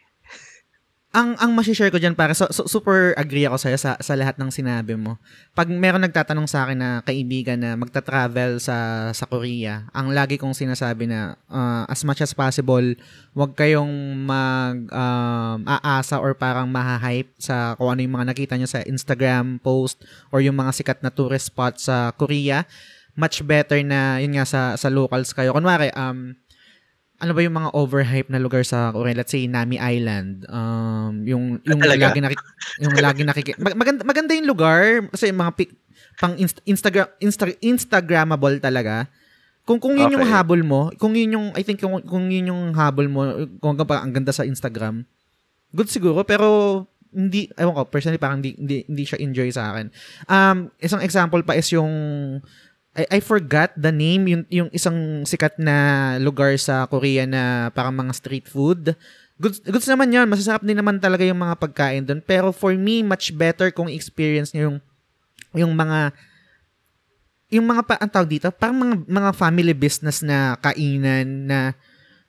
Ang ang ma-share ko diyan para so, so- super agree ako sa'yo sa sa lahat ng sinabi mo. Pag meron nagtatanong sa akin na kaibigan na magta-travel sa sa Korea, ang lagi kong sinasabi na uh, as much as possible, wag kayong mag um, aasa or parang maha-hype sa kung ano yung mga nakita nyo sa Instagram post or yung mga sikat na tourist spot sa Korea. Much better na yun nga sa sa locals kayo. Kunwari um ano ba yung mga overhype na lugar sa Korea? Let's say Nami Island. Um, yung yung Talaga? lagi nakik yung lagi nakik mag- maganda, maganda yung lugar kasi yung mga pic, pang inst- Instagram Insta- Instagrammable talaga. Kung kung yun yung Okay. habol mo, kung yun yung I think kung, kung yun yung habol mo, kung pa ang ganda sa Instagram, good siguro pero hindi ewan ko personally parang hindi hindi, hindi siya enjoy sa akin. Um isang example pa is yung I, I forgot the name yung yung isang sikat na lugar sa Korea na parang mga street food. Goods, goods naman yun. Masasarap din naman talaga yung mga pagkain doon. Pero for me, much better kung experience nyo yung yung mga yung mga pa, ang tawag dito, parang mga, mga family business na kainan na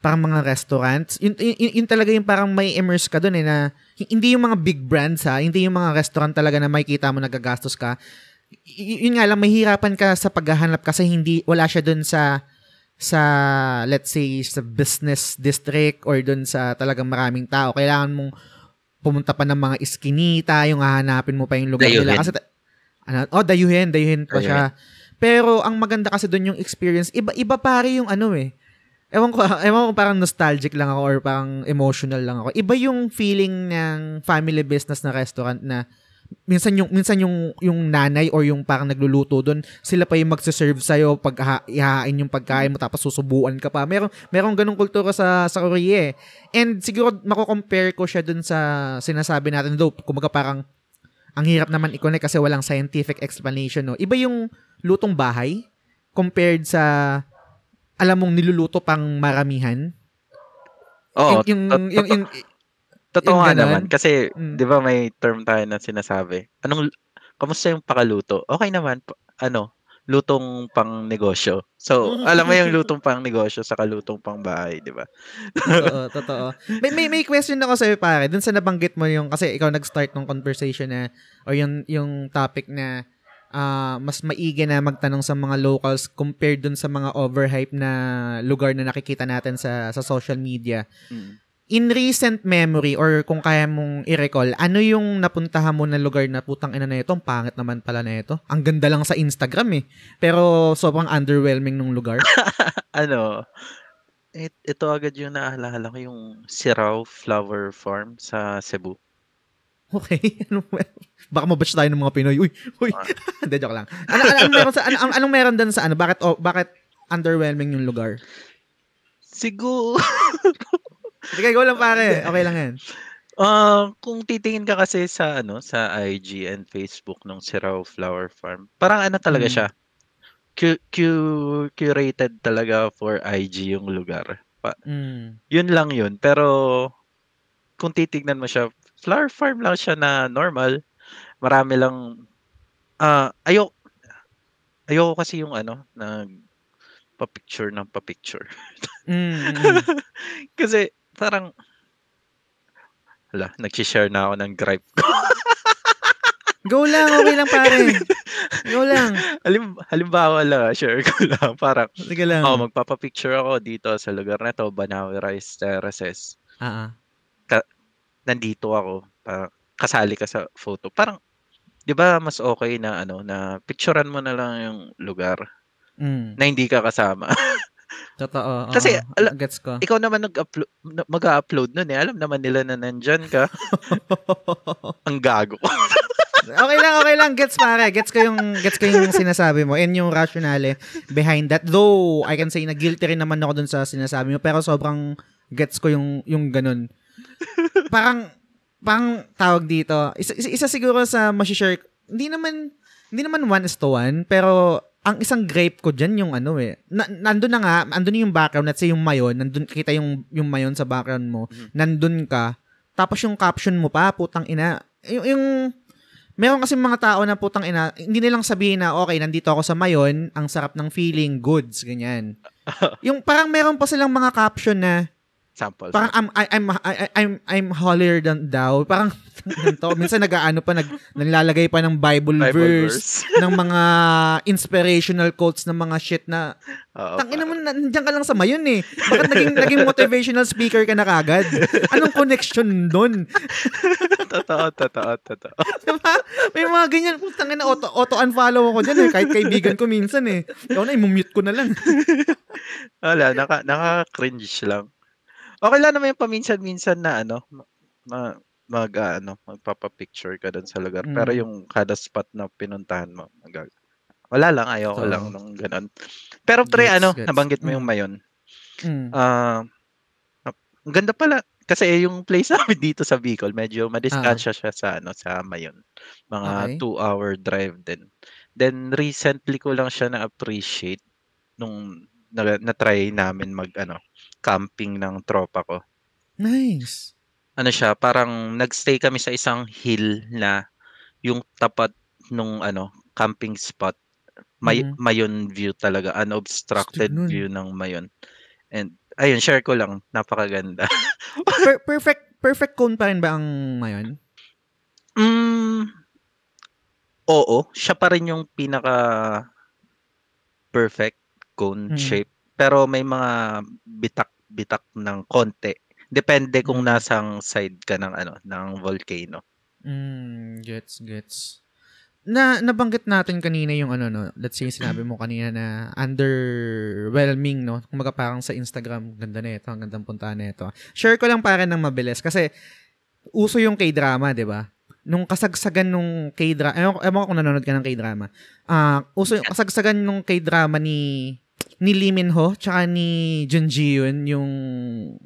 parang mga restaurants. Yun, yun, yun talaga yung parang may immerse ka doon eh na hindi yung mga big brands ha, hindi yung mga restaurant talaga na makikita mo nagagastos ka. Y- yun nga lang, mahirapan ka sa paghahanap kasi hindi, wala siya doon sa sa let's say sa business district or doon sa talagang maraming tao. Kailangan mong pumunta pa ng mga iskinita, yung hahanapin mo pa yung lugar nila. Dayuhin. Kasi, ta- ano, oh, dayuhin, dayuhin pa Dayuhin. siya. Pero ang maganda kasi doon yung experience, iba iba pare yung ano eh. ewan ko, ewan ko parang nostalgic lang ako or parang emotional lang ako. Iba yung feeling ng family business na restaurant na minsan yung minsan yung yung nanay or yung parang nagluluto doon sila pa yung magse-serve sa iyo pag ha- ihahain yung pagkain mo tapos susubuan ka pa. Meron meron ganung kultura sa sa Korea eh. and siguro mako-compare ko siya doon sa sinasabi natin though kumaga parang ang hirap naman i-connect kasi walang scientific explanation no? Iba yung lutong bahay compared sa alam mong niluluto pang maramihan. Oo, yung, yung, yung, yung, Totoo nga naman. Kasi, Mm. di ba may term tayo na sinasabi. Anong, kamusta yung pakaluto? Okay naman. Ano, lutong pang negosyo. So, alam mo yung lutong pang negosyo sa kalutong pang bahay, di ba? totoo, totoo. May, may, may question ako sa'yo, pare. Dun sa nabanggit mo yung, kasi ikaw nag-start ng conversation na, or yung, yung topic na, ah, mas maigi na magtanong sa mga locals compared dun sa mga overhype na lugar na nakikita natin sa sa social media. Mm. In recent memory or kung kaya mong i-recall, ano yung napuntahan mo na lugar na putang ina na ito, ang pangit naman pala na ito. Ang ganda lang sa Instagram eh. Pero sobrang underwhelming nung lugar. Ano, it, ito agad yung naalala ko yung Sirao Flower Farm sa Cebu. Okay. Ano Baka mabatch tayo ng mga Pinoy. Uy, uy. Hindi, joke lang. Ano, ano, anong meron sa, ano, anong meron doon sa ano? Bakit, oh, bakit underwhelming yung lugar? Siguro, Sige, go lang pare. Okay lang yan. ah kung titingin ka kasi sa ano sa IG and Facebook ng Sirao Flower Farm, parang ano talaga Mm. siya. Cu- cu- curated talaga for IG yung lugar. Pa- Mm. yun lang yun. Pero kung titignan mo siya, flower farm lang siya na normal. Marami lang ah ayok ayoko kasi yung ano nag pa-picture ng pa-picture. Mm, mm. kasi parang hala, nag-share na ako ng gripe ko. Go lang, okay lang pare. Go lang. Halim, halimbawa lang, ah, share ko lang. Parang, Sige lang. oh, magpapapicture ako dito sa lugar na to, Banawi Rice Terraces. Ah, ah. nandito ako, parang kasali ka sa photo. Parang 'di ba mas okay na ano na picturean mo na lang yung lugar Mm. na hindi ka kasama. Totoo. oo. Kasi, ala- gets ko. Ikaw naman nag-upload mag-upload noon eh. Alam naman nila na nandyan ka. Ang gago. okay lang, okay lang. Gets pare. Gets ko yung gets ko yung sinasabi mo and yung rationale behind that. Though I can say na guilty rin naman ako dun sa sinasabi mo pero sobrang gets ko yung yung ganun. Parang parang tawag dito. Isa, isa, isa siguro sa ma-share hindi naman hindi naman one is to one pero ang isang grape ko dyan yung ano eh. Na, nandun na nga, andun yung background, let's say yung mayon, nandun, kita yung, yung mayon sa background mo, Mhm. nandun ka, tapos yung caption mo pa, putang ina, yung, yung meron kasi mga tao na putang ina, hindi nilang sabihin na, okay, nandito ako sa mayon, ang sarap ng feeling, goods, ganyan. yung parang meron pa silang mga caption na, Sample. parang I'm, I, I'm, I, I'm, I'm holier than thou. Parang, ganito, minsan nag-ano pa, nag, nilalagay pa ng Bible, Bible verse, verse. ng mga inspirational quotes ng mga shit na, Oo, tangina mo, nandiyan ka lang sa mayon eh. Bakit naging, naging motivational speaker ka na kagad? Anong connection doon? totoo, totoo, totoo. Diba? May mga ganyan. Putang ina, auto, auto-unfollow ako dyan eh. Kahit kaibigan ko minsan eh. Ikaw na, imumute ko na lang. Wala, naka, naka-cringe lang. Okay lang naman yung paminsan-minsan na ano, ma, mag, ah, ano, magpapapicture ka doon sa lugar. Pero Mm. yung kada spot na pinuntahan mo, mag, wala lang, ayoko Totoo. lang nung ganun. Pero pre, Gets, ano, gets. nabanggit mo yung Mm. mayon. Mm. Ah, ang ganda pala. Kasi yung place namin dito sa Bicol, medyo madistansya siya sa ano sa Mayon. Mga Ah. Okay. two-hour drive din. Then recently ko lang siya na-appreciate nung na, na-try namin mag ano, camping ng tropa ko. Nice. Ano siya, parang nagstay kami sa isang hill na yung tapat nung ano, camping spot. May Mhm. Mayon view talaga, unobstructed view ng Mayon. And ayun, share ko lang, napakaganda. Per- perfect perfect cone pa rin ba ang mayon? Mm, oo, siya pa rin yung pinaka perfect cone Mm. shape. Pero may mga bitak-bitak ng konti. Depende kung Mm. nasang side ka ng ano, ng volcano. Mm, gets, gets. na nabanggit natin kanina yung ano no, let's say sinabi mo kanina na underwhelming no. Kumaga parang sa Instagram, ganda na ito, ang gandang puntahan na ito. Share ko lang para ng mabilis kasi uso yung K-drama, 'di ba? Nung kasagsagan nung K-drama, ewan ko kung nanonood ka ng K-drama. Ah, uso yung kasagsagan nung K-drama ni ni Lee Min Ho tsaka ni Jun Ji Yoon yung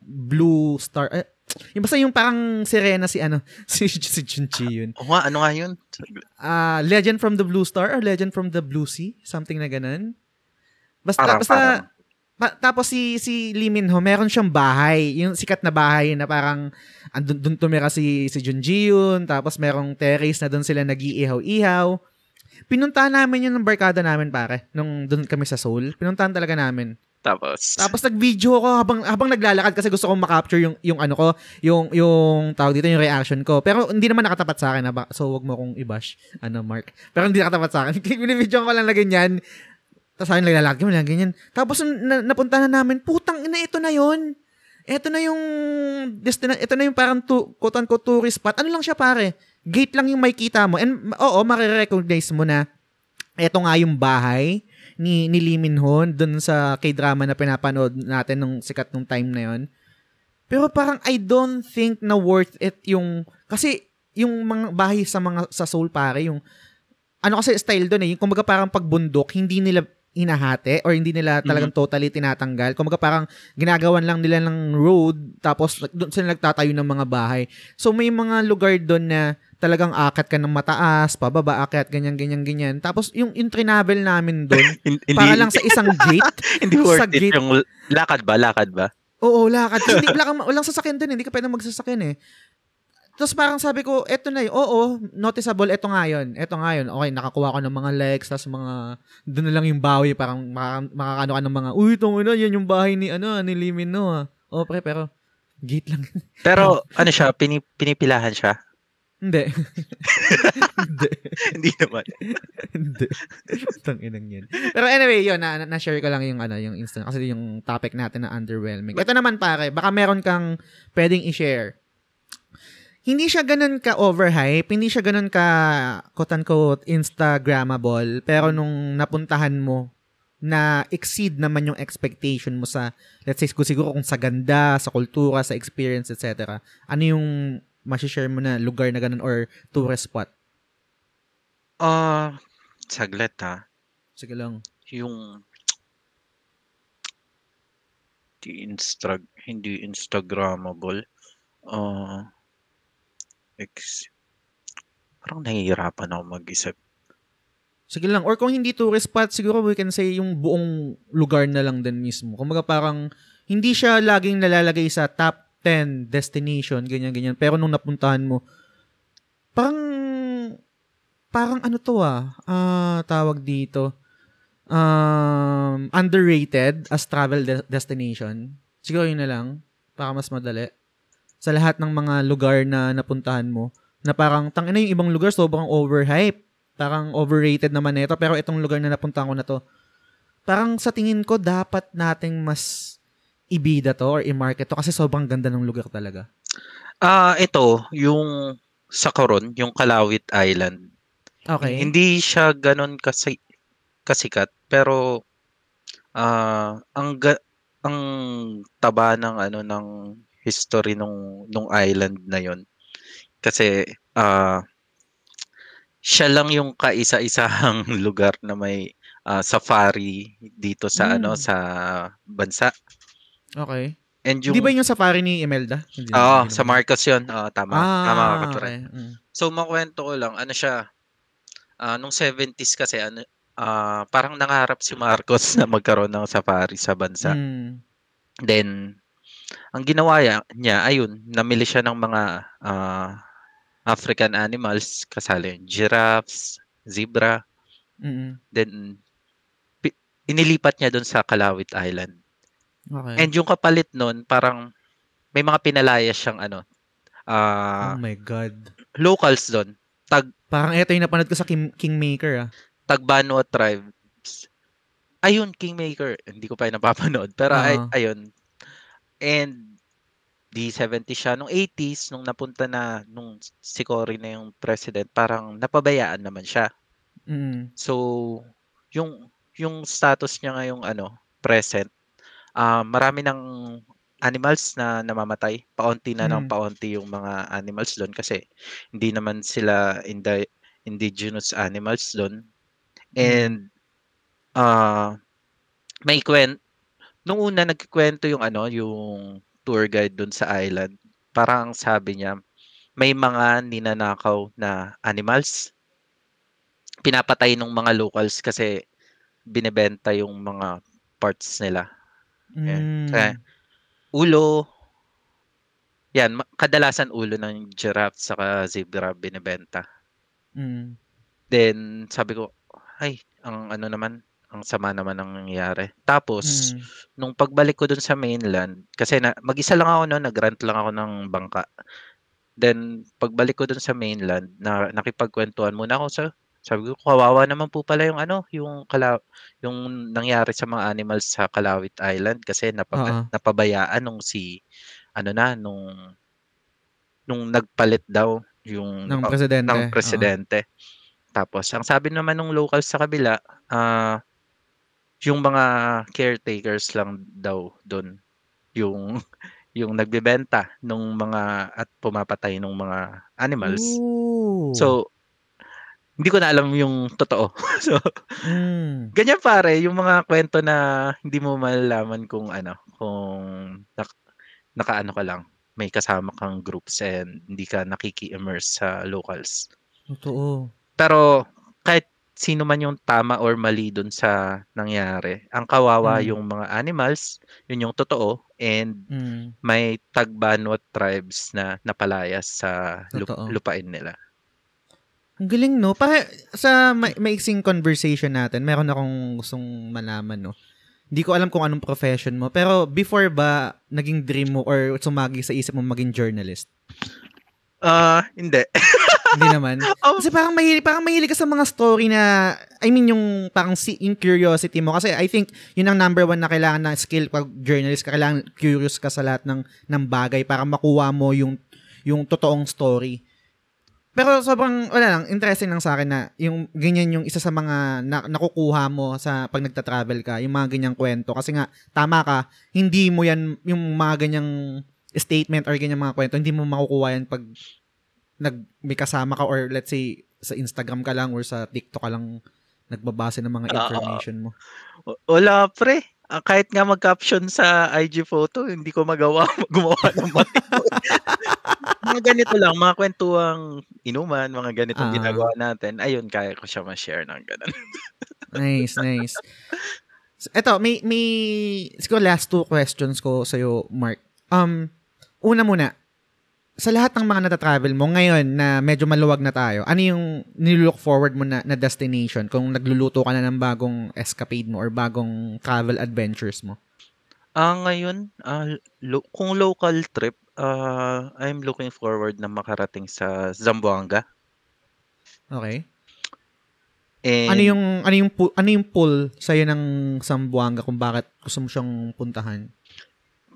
Blue Star eh, yung basta yung parang sirena si ano si, si Jun Ji Yoon O nga, ano nga yun? ah Legend from the Blue Star or Legend from the Blue Sea, something na ganun. Basta Parang, basta parang. pa- tapos si si Lee Min Ho, meron siyang bahay, yung sikat na bahay na parang andun dun tumira si si Jun Ji Yoon, tapos merong terrace na doon sila nag-iihaw-ihaw. Pinuntahan namin yun ng barkada namin pare, nung doon kami sa Seoul. Pinuntahan talaga namin. Tapos, Tapos nag-video ako habang habang naglalakad kasi gusto kong ma-capture yung yung ano ko, yung yung tawag dito yung reaction ko. Pero hindi naman nakatapat sa akin, ha? So wag mo akong i-bash, ano Mark. Pero hindi nakatapat sa akin. Binibidyo ko lang na ganyan. Tapos sabi naglalakad lang ganyan. Tapos na, napunta na namin, putang ina ito na yon. Ito na yung destina- ito na yung parang tu, quote unquote tourist spot. Ano lang siya pare? Gate lang yung makikita mo. And oo, marirecognize mo na eto nga yung bahay ni, ni Lee Min Ho dun sa K-drama na pinapanood natin nung sikat nung time na yon. Pero parang I don't think na worth it yung kasi yung mga bahay sa mga sa Seoul pare yung ano kasi style doon eh, yung kumbaga parang pagbundok, hindi nila hinahati or hindi nila talagang totally tinatanggal. Kumbaga parang ginagawan lang nila ng road tapos doon sila nagtatayo ng mga bahay. So may mga lugar doon na talagang akat ka ng mataas, pababa, akat, ganyan, ganyan, ganyan. Tapos yung, trinavel namin doon, para lang sa isang gate. hindi worth sa it gate. yung lakad ba? Lakad ba? Oo, lakad. Hindi, wala kang, walang sasakyan doon, hindi ka pwede magsasakyan eh. Tapos parang sabi ko, eto na yun. Oo, noticeable, eto nga yun. Eto nga yun. Okay, nakakuha ko ng mga legs, tapos mga, doon na lang yung bawi, parang maka, makakano ka ng mga, uy, ito na, yan yung bahay ni, ano, ni Limin, no. Oo, pre, pero, gate lang. Pero, ano siya, pini, pinipilahan siya? Hindi. hindi. hindi naman. Hindi. Tang inang yan. Pero anyway, yun, na, na- na-share ko lang yung, ano, yung instant. Kasi yung topic natin na underwhelming. Ito naman pare, baka meron kang pwedeng i-share. Hindi siya ganun ka overhype, hindi siya ganun ka quote-unquote Instagrammable, pero nung napuntahan mo na exceed naman yung expectation mo sa, let's say, siguro kung sa ganda, sa kultura, sa experience, etc. Ano yung masishare mo na lugar na ganun or tourist spot? Ah, saglit ha. Sige lang. Yung di Insta hindi Instagrammable. Ah, ex parang nahihirapan ako mag-isip. Sige lang. Or kung hindi tourist spot, siguro we can say yung buong lugar na lang din mismo. Kumbaga parang hindi siya laging nalalagay sa top 10 destination, ganyan-ganyan. Pero nung napuntahan mo, parang, parang ano to ah, ah tawag dito, um, underrated as travel de- destination. Siguro yun na lang, para mas madali. Sa lahat ng mga lugar na napuntahan mo, na parang, tang ina yung ibang lugar, sobrang overhype parang overrated naman nito pero itong lugar na napuntahan ko na to parang sa tingin ko dapat nating mas ibida to or i-market to kasi sobrang ganda ng lugar talaga. Ah, ito, yung sa Coron, yung Kalawit Island. Okay. Hindi siya ganon kasi kasikat, pero ah ang ga- ang taba ng ano ng history nung nung island na yon. Kasi ah siya lang yung kaisa-isahang lugar na may ah, safari dito sa ano Mm. sa bansa. Okay. And yung Hindi ba yung safari ni Imelda? Oo, hindi sa. Marcos 'yon. Oo, tama. Ah, tama ka, okay. Mm. So makwento ko lang, ano siya, ah, nung 70s kasi ano, ah, parang nangarap si Marcos na magkaroon ng safari sa bansa. Mm. Then ang ginawa ya- niya, ayun, namili siya ng mga ah, African animals, kasali yung giraffes, zebra, Mm. then inilipat niya doon sa Kalawit Island. Okay. And yung kapalit nun, parang may mga pinalaya siyang ano, ah, oh my God. locals doon. Parang ito yung napanood ko sa King, Kingmaker ah. Tagbano tribes. Ayun, Kingmaker. Hindi ko pa yun napapanood. Pero ay, Oo. ayun. And di 70 siya. Nung 80s, nung napunta na, nung si Cory na yung president, parang napabayaan naman siya. Mm. So, yung yung status niya ngayong ano, present, ah, marami ng animals na namamatay. Paunti na ng Mm. paunti yung mga animals do'n kasi hindi naman sila indi indigenous animals do'n. Mm. And, ah, may kwen nung una nagkukuwento yung ano, yung tour guide do'n sa island. Parang sabi niya, may mga ninanakaw na animals. Pinapatay nung mga locals kasi binebenta yung mga parts nila. Yan. Kaya Hmm. ulo 'yan, kadalasan ulo ng giraffe saka zebra binebenta. Mm. Then sabi ko, "Ay, ang ano naman, ang sama naman ng nangyayari." Tapos Mm. nung pagbalik ko dun sa mainland, kasi na mag-isa lang ako nun, nag-rent lang ako ng bangka. Then pagbalik ko dun sa mainland, na nakipagkuwentuhan muna ako sa sabi ko, "Kawawa naman po pala yung ano, yung kala yung nangyari sa mga animals sa Calauit Island kasi napaba Oo. napabayaan nung si ano na, nung nung nagpalit daw yung Ng presidente, ng presidente." Tapos ang sabi naman nung locals sa kabila, ah, yung mga caretakers lang daw dun yung yung nagbebenta nung mga at pumapatay nung mga animals. Ooh. So, hindi ko na alam yung totoo. So, Hmm. ganyan pare, yung mga kuwento na hindi mo malalaman kung ano, kung nak nakaano ka lang, may kasama kang groups and hindi ka nakiki-immerse sa locals. Totoo. Pero kahit sino man yung tama or mali dun sa nangyari, ang kawawa Mm. yung mga animals, yun yung totoo and Mm. may Tagbanwa tribes na napalayas sa lup Totoo. lupain nila. Ang galing 'no? Para sa mai maiksing conversation natin, meron akong gustong malaman 'no. Hindi ko alam kung anong profession mo, pero before ba naging dream mo or sumagi sa isip mo maging journalist? Ah, hindi. Hindi naman? Oh. Kasi parang mahilig parang mahilig ka sa mga story na I mean yung parang si yung curiosity mo kasi I think yun ang number one na kailangan na skill pag journalist ka, kailangan curious ka sa lahat ng ng bagay para makuha mo yung yung totoong story. Pero sobrang, wala lang, interesting lang sa akin na yung ganyan yung isa sa mga na, nakukuha mo sa pag nagta-travel ka, yung mga ganyang kwento. Kasi nga, tama ka, hindi mo yan, yung mga ganyang statement or ganyang mga kwento, hindi mo makukuha yan pag nag, may kasama ka or let's say, sa Instagram ka lang or sa TikTok ka lang nagbabase ng mga Oo. information mo. W wala pre. Ah, kahit nga mag-caption sa IG photo, hindi ko magawa gumawa ng mali. Mga ganito lang, mga kwentuhang inuman, mga ganitong Oo. ginagawa natin, ayun kaya ko siya ma-share ng gano'n. Nice, nice. S- Eto, may, may, siguro last two questions ko sa'yo, Mark. Um, una muna, sa lahat ng mga natatravel mo ngayon na medyo maluwag na tayo, ano yung nilook forward mo na, na destination kung nagluluto ka na ng bagong escapade mo or bagong travel adventures mo? Ah, ngayon, ah, lo kung local trip, ah, I'm looking forward na makarating sa Zamboanga. Okay. And Ano yung ano yung pu- ano yung pull sa ng Zamboanga kung bakit gusto mo siyang puntahan?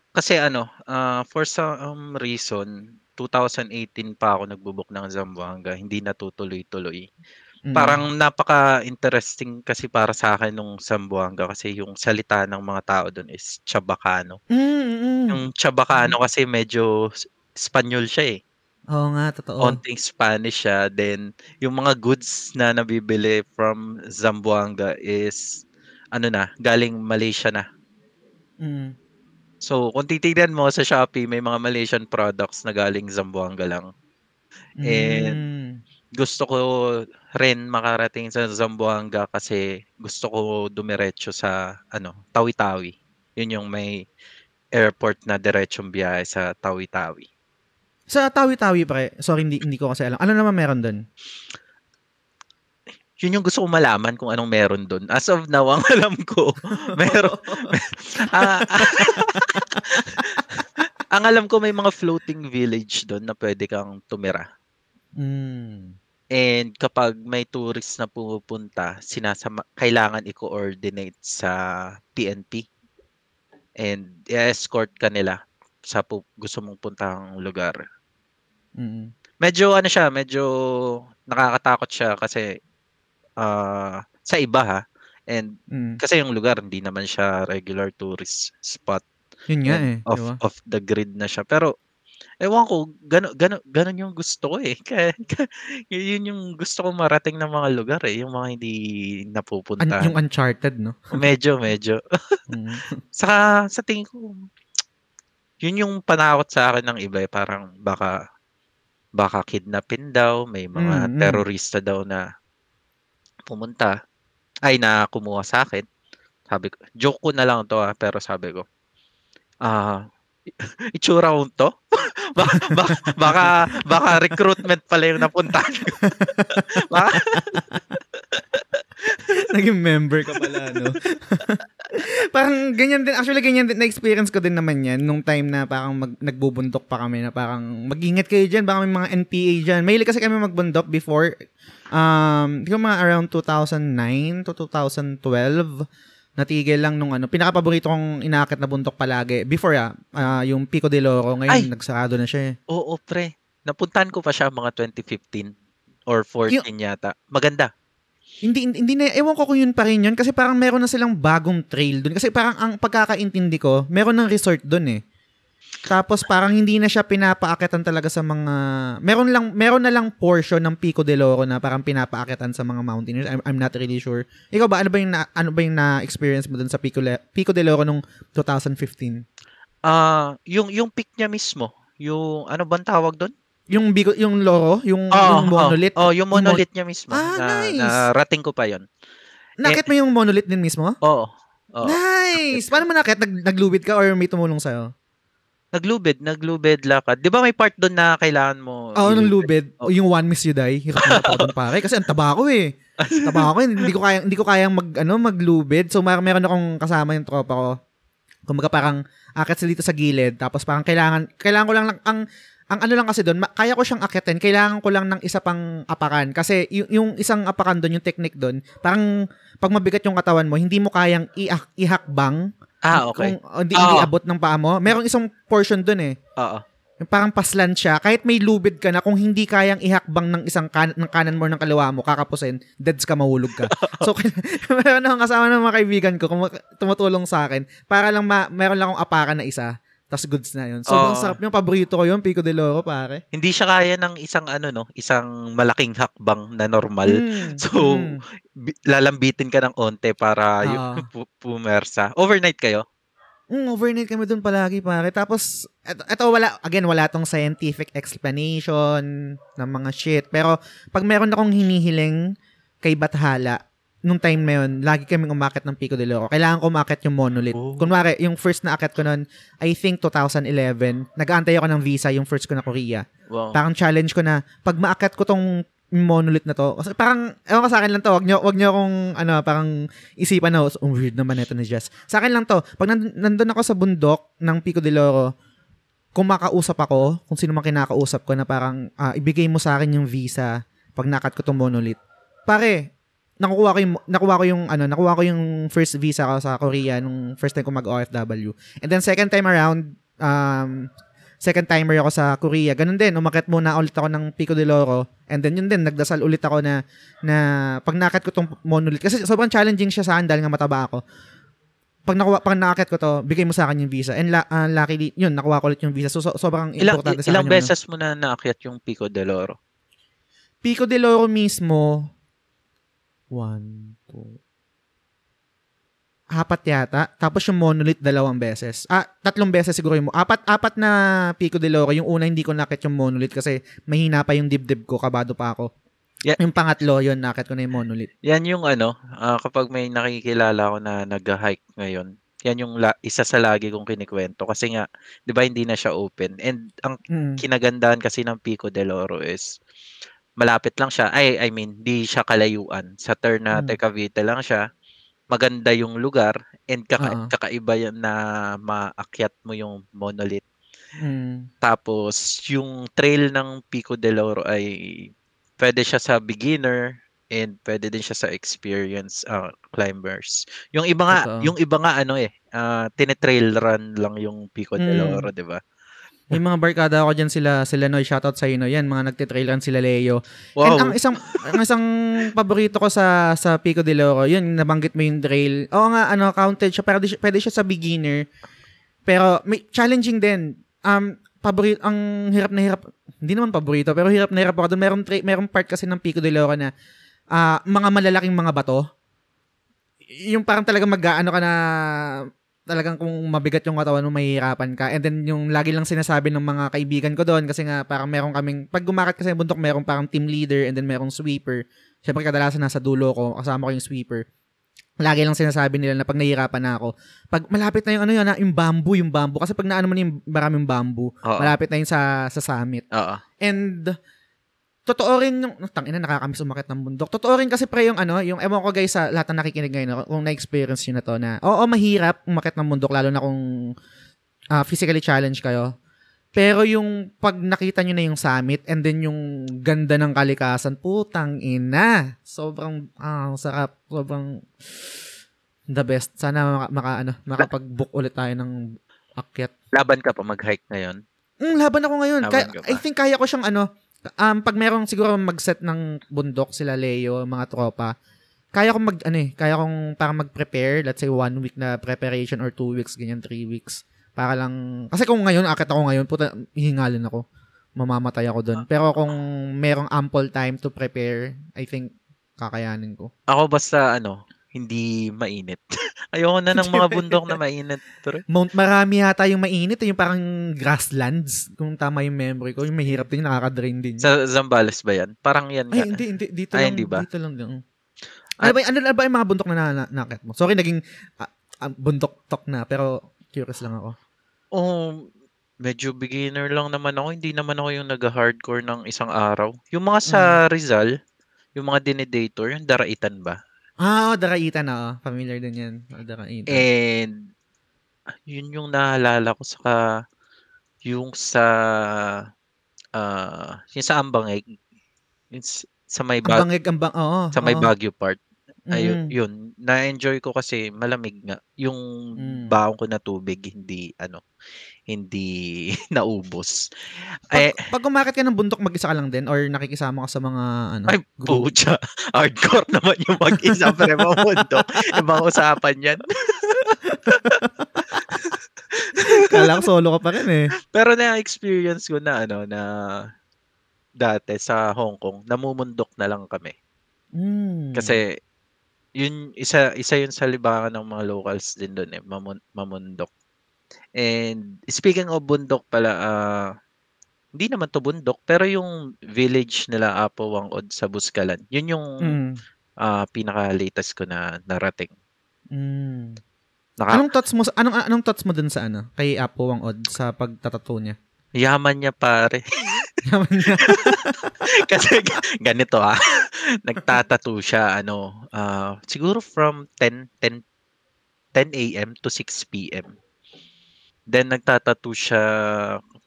Kasi ano, ah, for some reason, 2018 pa ako nagbo-book ng Zamboanga, hindi natutuloy-tuloy. Mm. Parang napaka-interesting kasi para sa akin nung Zamboanga kasi yung salita ng mga tao dun is Chabacano. Mm, mm, mm. Yung Chabacano kasi medyo Espanyol siya, eh. Oo nga, totoo. Onting Spanish siya, then yung mga goods na nabibili from Zamboanga is ano na, galing Malaysia na. Mm. So, kung titignan mo sa Shopee, may mga Malaysian products na galing Zamboanga lang. And Mm. gusto ko rin makarating sa Zamboanga kasi gusto ko dumiretso sa ano, Tawi-Tawi. Yun yung may airport na diretsong biyahe sa Tawi-Tawi. Sa Tawi-Tawi pre, sorry hindi, hindi ko kasi alam. Ano naman meron doon? Yun yung gusto kong malaman kung anong meron dun. As of now, ang alam ko, meron. ah, ang alam ko may mga floating village doon na pwede kang tumira. Mm. And kapag may tourist na pumupunta, sinasama kailangan i-coordinate sa PNP. And i-escort ka nila sa pu- gusto mong puntahang lugar. Mm. Medyo ano siya, medyo nakakatakot siya kasi ah, sa iba ha. And Mm. kasi yung lugar hindi naman siya regular tourist spot. Yun nga eh. off diba? off the grid na siya. Pero ewan ko, gano gano ganon yung gusto ko eh. Kaya, yun yung gusto ko marating ng mga lugar eh, yung mga hindi Un- napupuntahan. yung Uncharted, no? Medyo, medyo. Mm. Saka sa tingin ko, yun yung panakot sa akin ng iba eh. Parang baka baka kidnapin daw, may mga Mm, mm. terorista daw na pumunta ay na kumuha sa akin. Sabi ko, joke ko na lang to ah, pero sabi ko, ah, itsura ko to? baka, baka, baka, baka recruitment pala yung napuntahan ko. baka, Naging member ka pala, no? parang ganyan din, actually ganyan din, na-experience ko din naman yan nung time na parang mag, nagbubundok pa kami na parang mag-ingat kayo dyan, baka may mga NPA dyan. Mahilig kasi kami magbundok before, um, di ko mga around 2009 to 2012, natigil lang nung ano, pinakapaborito kong inaakit na bundok palagi. Before ah, ah, yung Pico de Loro, ngayon Ay! nagsarado na siya eh. oo pre, napuntahan ko pa siya mga 2015 or 14 yata. Maganda. Hindi, hindi, na, ewan ko kung yun pa rin yun kasi parang meron na silang bagong trail dun. Kasi parang ang pagkakaintindi ko, meron ng resort dun eh. Tapos parang hindi na siya pinapaakitan talaga sa mga, meron lang, meron na lang portion ng Pico de Loro na parang pinapaakitan sa mga mountaineers. I'm, I'm not really sure. Ikaw ba, ano ba yung na, ano ba yung na-experience mo dun sa Pico, Le- Pico de Loro nung 2015? Ah, yung yung pick niya mismo, yung ano bang tawag doon? Yung Bigo, yung Loro, yung, Oh, yung monolith. Oh, yung Yung mon- monolith niya mismo. Ah, na, nice. na rating ko pa 'yon. Nakit mo yung monolith din mismo? Oo. Oo. Nice! Paano mo nakit? Nag, naglubid ka or may tumulong sa'yo? Naglubid, naglubid lakad. 'Di ba may part doon na kailangan mo Oo, nung ilubid? lubid. Yung one miss you die. Hirap na ako doon pare. Kasi ang taba ko eh. Taba ko. Hindi ko kayang, hindi ko kayang mag, ano, maglubid. So, mer- meron akong kasama yung tropa ko. Kumbaga parang akit sila dito sa gilid. Tapos parang kailangan, kailangan ko lang, lang ang, ang ano lang kasi doon, ma- kaya ko siyang akitin. Kailangan ko lang ng isa pang apakan. Kasi yung, yung isang apakan doon, yung technique doon, parang pag mabigat yung katawan mo, hindi mo kayang i- ihakbang. Ah, okay. Kung oh, hindi, hindi abot ng paa mo. Merong isang portion doon eh. Oo. Yung parang paslan siya, kahit may lubid ka na, kung hindi kayang ihakbang ng isang kan- ng kanan mo or ng kaliwa mo, kakapusin, deads ka, mahulog ka. so, meron akong kasama ng mga kaibigan ko, kung tumutulong sa akin, para lang, ma- meron lang akong apakan na isa, tas goods na yun. So, Oo. ang sarap yung paborito ko yun, Pico de Loro, pare. Hindi siya kaya ng isang ano no, isang malaking hakbang na normal. Mm, So, mm. Bi- lalambitin ka ng onte para Oo. yung pu- pumersa. Overnight kayo? Mm, overnight kami doon palagi, pare. Tapos, eto, eto wala, again, wala tong scientific explanation ng mga shit. Pero, pag meron akong hinihiling kay Bathala, nung time na yun, lagi kaming umakit ng Pico de Loro. Kailangan ko umakit yung monolith. Oh. Kunwari, yung first na akit ko nun, I think 2011, nag-aantay ako ng visa, yung first ko na Korea. Wow. Parang challenge ko na, pag maakit ko tong monolith na to, kasi parang, ewan ko sa akin lang to, wag nyo, wag nyo akong, ano, parang isipan na, oh, weird naman ito ni Jess. Sa akin lang to, pag nand- nandun ako sa bundok ng Pico de Loro, kung makausap ako, kung sino man kinakausap ko na parang, ah, ibigay mo sa akin yung visa pag nakat ko tong monolith. Pare, nakukuha ko yung, nakuha ko yung, ano, nakuha ko yung first visa ko sa Korea nung first time ko mag-OFW. And then second time around, um, second timer ako sa Korea. Ganun din, umakit muna ulit ako ng Pico de Loro. And then yun din, nagdasal ulit ako na, na pag nakit ko tong monolith. Kasi sobrang challenging siya sa akin dahil nga mataba ako. Pag nakuha, pag nakakit ko to, bigay mo sa akin yung visa. And la, ah, luckily, yun, nakuha ko ulit yung visa. So, so sobrang Ilang, importante sa ilang akin. yung ano. beses mo na naakyat yung Pico de Loro? Pico de Loro mismo, one, two, apat yata. Tapos yung monolith, dalawang beses. Ah, tatlong beses siguro yung, mo- apat, apat na Pico de Loro. Yung una, hindi ko nakit yung monolith kasi mahina pa yung dibdib ko, kabado pa ako. Yeah. Yung pangatlo, yun, nakit ko na yung monolith. Yan yung ano, ah, kapag may nakikilala ko na nag-hike ngayon, yan yung la- isa sa lagi kong kinikwento kasi nga 'di ba hindi na siya open and ang Mm. kinagandaan kasi ng Pico de Loro is malapit lang siya ay I mean di siya kalayuan sa Ternate Mm. Cavite lang siya maganda yung lugar and kaka- Oo. kakaiba yan na maakyat mo yung monolith Mm. tapos yung trail ng Pico de Loro ay pwede siya sa beginner and pwede din siya sa experience uh, climbers. Yung iba nga, Totoo. yung iba nga ano eh, uh, tine-trail run lang yung Pico de Mm. Loro, 'di ba? Yung mga barkada ako dyan sila, sila Noy, shoutout sa Noy. Yan, mga nagtitrailan sila Leo. Wow. And ang isang ang isang paborito ko sa sa Pico de Loro, yun nabanggit mo yung trail. Oo nga ano, counted siya, pero pwede siya sa beginner. Pero may challenging din. Um paborito ang hirap na hirap. Hindi naman paborito, pero hirap na hirap ako doon. Merong tra- merong part kasi ng Pico de Loro na ah, mga malalaking mga bato. Yung parang talaga mag-ano ka na talagang kung mabigat yung katawan mo, mahihirapan ka. And then yung lagi lang sinasabi ng mga kaibigan ko doon kasi nga parang meron kaming, pag gumakat kasi ng bundok, meron parang team leader and then merong sweeper. Siyempre kadalasan nasa dulo ko, kasama ko yung sweeper. Lagi lang sinasabi nila na pag nahihirapan na ako, pag malapit na yung ano yun, na, yung bamboo, yung bamboo. Kasi pag naano mo yung maraming bamboo, Oo. malapit na yun sa, sa summit. Oo. And totoo rin yung tangina nakakamiss umakit ng bundok. Totoo rin kasi pre yung ano, yung ewan ko guys sa lahat ng nakikinig ngayon kung na-experience niyo na to na oo mahirap umakit ng bundok lalo na kung ah, physically challenged kayo. Pero yung pag nakita nyo na yung summit and then yung ganda ng kalikasan, putang ina. Sobrang ah, sarap, sobrang the best. Sana maka, maka ano, makapag-book ulit tayo ng akyat. Laban ka pa mag-hike ngayon? Mm, laban ako ngayon. Laban ka pa. I think kaya ko siyang ano, um, pag merong siguro mag-set ng bundok sila Leo, mga tropa, kaya kong mag, ano eh, kaya kong parang mag-prepare, let's say one week na preparation or two weeks, ganyan, three weeks. Para lang, kasi kung ngayon, akit ako ngayon, puta, hihingalin ako. Mamamatay ako doon. Pero kung merong ample time to prepare, I think, kakayanin ko. Ako basta ano, hindi mainit. Ayoko na ng mga bundok na mainit. Pre. Mount Marami yata yung mainit, eh, yung parang grasslands, kung tama yung memory ko. Yung mahirap din, nakaka-drain din. Sa Zambales ba yan? Parang yan Ay, nga. hindi, hindi. Dito Ay, lang. hindi ba? Dito lang. din. Ano ba, ano, ano ba yung mga bundok na na, na nakit mo? Sorry, naging ah, ah, bundok talk na, pero curious lang ako. Oh, medyo beginner lang naman ako. Hindi naman ako yung nag-hardcore ng isang araw. Yung mga sa Rizal, yung mga dinidator, yung daraitan ba? Ah, oh, Daraitan na. Oh. Familiar din yan. Oh, Daraitan. And yun yung naalala ko saka yung sa ah yung sa Ambangeg yung sa may ang bag, bangig, ang bang, oo. sa may oo. Baguio part ayun Mm. yun na-enjoy ko kasi malamig nga yung Mm. baon ko na tubig hindi ano hindi naubos Pag, eh pag umakit ka ng bundok, mag-isa ka lang din? Or nakikisama ka sa mga, ano, ay group? pucha hardcore naman yung mag-isa pre mundo ibang usapan yan Kala ko solo ka pa rin eh. Pero na-experience ko na ano na dati sa Hong Kong, namumundok na lang kami. Mm. Kasi yun isa isa yun sa libangan ng mga locals din doon eh, mamun, mamundok. And speaking of bundok pala, ah, hindi naman to bundok, pero yung village nila Apo Wangod sa Buskalan, yun yung Mm. ah, pinaka-latest ko na narating. Mm. Naka, Anong thoughts mo, anong, anong thoughts mo dun sa ano, kay Apo Wang Od sa pagtatato niya? yaman niya pare. Kasi ganito ah. Nagtatattoo siya ano, ah, siguro from 10 10 10 a.m. to 6 p.m. Then nagtatattoo siya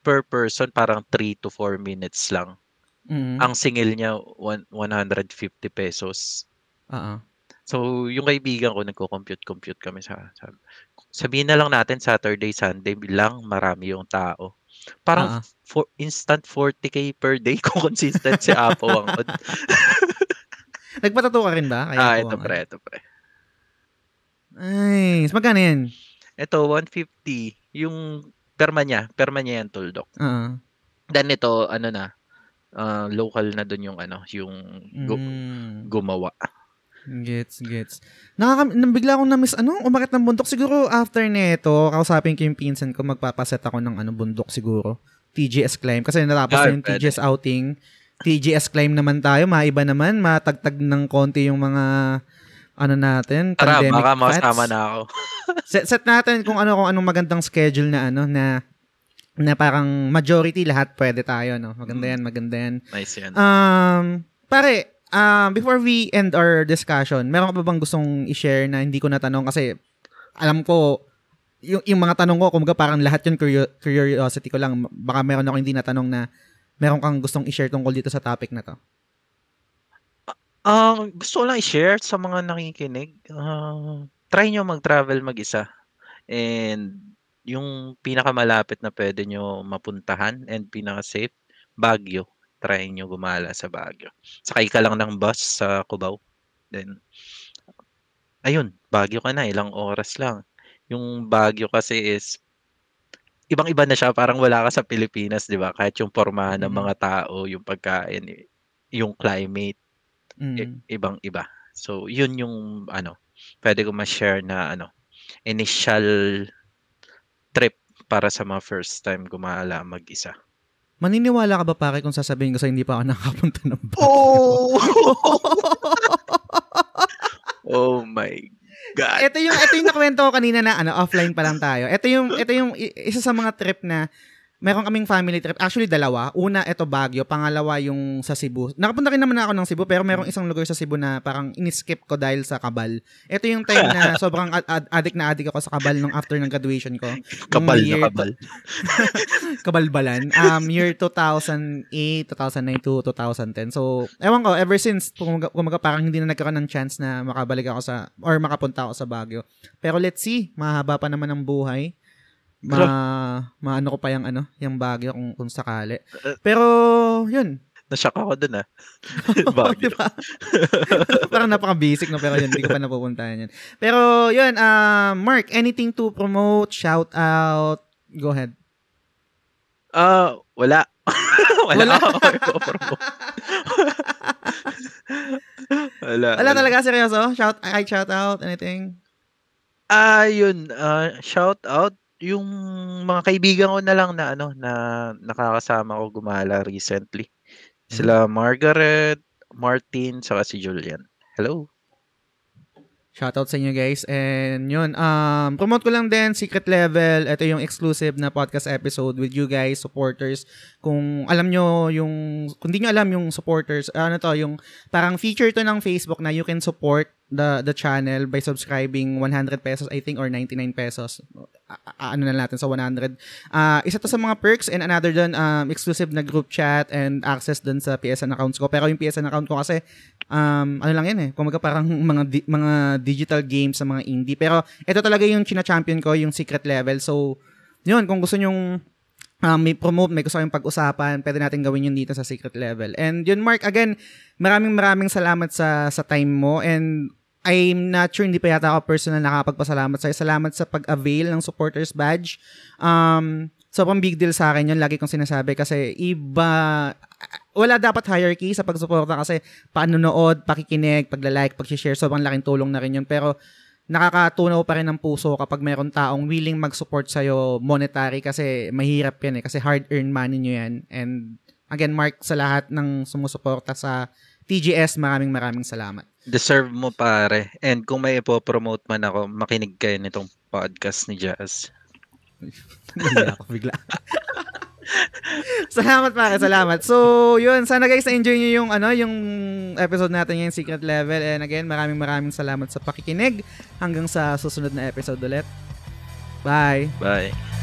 per person parang 3 to 4 minutes lang. Mm. Ang singil niya one- 150 pesos. Oo. So, yung kaibigan ko, nagko-compute-compute kami sa, sa sabihin na lang natin Saturday, Sunday lang marami yung tao. Parang Ah, ah. for, instant 40k per day kung consistent si Apo Wangod. Nagpatato ka rin ba? Kay ah, ito pre, ito pre. Ay, magkano yan? Ito, 150. Yung perma niya, perma niya yan, tuldok. Oo. Then ito, ano na, ah, local na dun yung ano, yung gu- Mm. gumawa. Gets, gets. Nakaka nang bigla akong na-miss, ano, umakit ng bundok. Siguro after nito, kausapin ko yung pinsan ko, magpapaset ako ng ano, bundok siguro. TGS climb. Kasi natapos na yung. TGS outing. TGS climb naman tayo, maiba naman, matagtag ng konti yung mga ano natin, Tara, pandemic baka makasama na ako. set, set natin kung ano kung anong magandang schedule na ano na na parang majority lahat pwede tayo no. Maganda Mm. yan, maganda yan. Nice yan. Um, pare, um, before we end our discussion, meron ka ba bang gustong i-share na hindi ko natanong kasi alam ko yung, yung mga tanong ko, kumbaga parang lahat yun curio- curiosity ko lang. Baka meron ako hindi natanong na meron kang gustong i-share tungkol dito sa topic na to. Um, gusto ko lang i-share sa mga nakikinig. ah, try nyo mag-travel mag-isa. And yung pinakamalapit na pwede nyo mapuntahan and pinaka-safe, Baguio. Try nyo gumala sa Baguio. Sakay ka lang ng bus sa Cubao. Then, ayun, Baguio ka na. Ilang oras lang. Yung Baguio kasi is, ibang-iba na siya. Parang wala ka sa Pilipinas, di ba? Kahit yung pormahan ng Mm. mga tao, yung pagkain, yung climate, Mm. i- ibang-iba. So, yun yung, ano, pwede ko ma-share na, ano, initial trip para sa mga first time gumala mag-isa. Maniniwala ka ba pare kung sasabihin ko sa hindi pa ako nakapunta ng Baguio? Oh! oh my God. ito yung ito yung nakwento ko kanina na ano offline pa lang tayo. Ito yung ito yung isa sa mga trip na meron kaming family trip. Actually dalawa. Una ito Baguio, pangalawa yung sa Cebu. Nakapunta rin naman ako ng Cebu pero merong isang lugar sa Cebu na parang in-skip ko dahil sa Kabal. Ito yung time na sobrang ad- ad- addict na addict ako sa Kabal nung after ng graduation ko. Year- na kapal. kabalbalan. Um, year 2008, 2009 to 2010. So, ewan ko, ever since, kumaga, kumaga parang hindi na nagkaroon ng chance na makabalik ako sa, or makapunta ako sa Baguio. Pero let's see, mahaba pa naman ang buhay. Ma, maano ko pa yung ano, yung Baguio kung, kung sakali. Pero, yun. Nashock ako dun ah. Di Baguio. ba? parang napaka-basic no, pero yun, hindi ko pa napupuntahan yan. Pero, yun, uh, Mark, anything to promote, shout out, go ahead. Ah, wala. wala. Wala. ipopromote. wala. Wala talaga, seryoso? Shout, I shout out, anything? Ah, yun. ah, shout out yung mga kaibigan ko na lang na ano na nakakasama ko gumala recently. Sila Margaret, Martin, saka si Julian. Hello. Shoutout sa inyo guys. And yun, um, promote ko lang din, Secret Level. Ito yung exclusive na podcast episode with you guys, supporters. Kung alam nyo yung, kung di nyo alam yung supporters, ano to, yung parang feature to ng Facebook na you can support the the channel by subscribing 100 pesos I think or 99 pesos. A- ano na natin sa 100. Ah, isa to sa mga perks and another dun um, exclusive na group chat and access dun sa PSN accounts ko. Pero yung PSN account ko kasi um, ano lang yan eh. Kumaga parang mga di- mga digital games sa mga indie. Pero ito talaga yung china-champion ko, yung secret level. So, yun, kung gusto nyong um, may promote, may gusto kayong pag-usapan, pwede natin gawin yun dito sa secret level. And yun, Mark, again, maraming maraming salamat sa sa time mo and I'm not sure, hindi pa yata ako personal nakapagpasalamat sa'yo. Salamat sa pag-avail ng supporters badge. Um, sobrang big deal sa akin yun. Lagi kong sinasabi kasi iba, wala dapat hierarchy sa pagsuporta kasi panunood, pakikinig, pagla-like, pag-share, sobrang laking tulong na rin yun. Pero nakakatunaw pa rin ng puso kapag meron taong willing mag-support sa'yo monetary kasi mahirap yan eh. Kasi hard-earned money nyo yan. And again, Mark, sa lahat ng sumusuporta sa TGS, maraming maraming salamat. Deserve mo pare. And kung may ipopromote man ako, makinig kayo nitong podcast ni Jazz. Nahiya ako bigla. salamat pare, salamat. So, yun, sana guys na-enjoy niyo yung ano, yung episode natin yung Secret Level and again, maraming maraming salamat sa pakikinig hanggang sa susunod na episode ulit. Bye. Bye.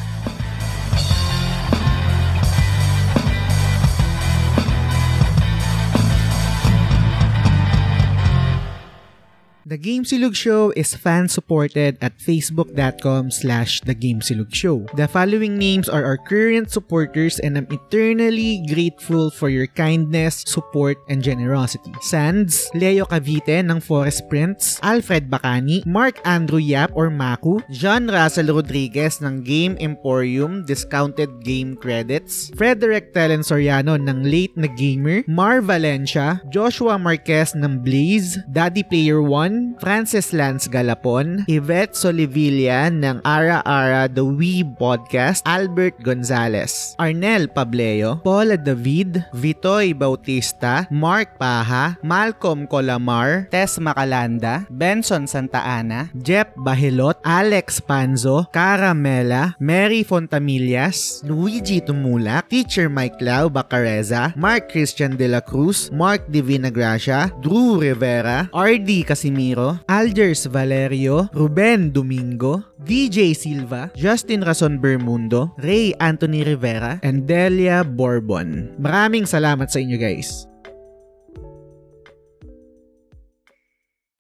The Game Silug Show is fan-supported at facebook.com slash The Game Silug Show. The following names are our current supporters and I'm eternally grateful for your kindness, support, and generosity. Sands, Leo Cavite ng Forest Prince, Alfred Bacani, Mark Andrew Yap or Maku, John Russell Rodriguez ng Game Emporium Discounted Game Credits, Frederick Telen Soriano ng Late na Gamer, Mar Valencia, Joshua Marquez ng Blaze, Daddy Player 1, Francis Lance Galapon, Yvette Solivilla ng Ara Ara The Wee Podcast, Albert Gonzalez, Arnel Pableo, Paula David, Vitoy Bautista, Mark Paha, Malcolm Colamar, Tess Macalanda, Benson Santa Ana, Jeff Bahilot, Alex Panzo, Caramela, Mary Fontamillas, Luigi Tumulak, Teacher Mike Lau Bacareza, Mark Christian De La Cruz, Mark Divina Gracia, Drew Rivera, RD Casimiro, Algers Valerio, Ruben Domingo, DJ Silva, Justin Rason Bermundo, Ray Anthony Rivera, and Delia Bourbon. Maraming salamat sa inyo guys.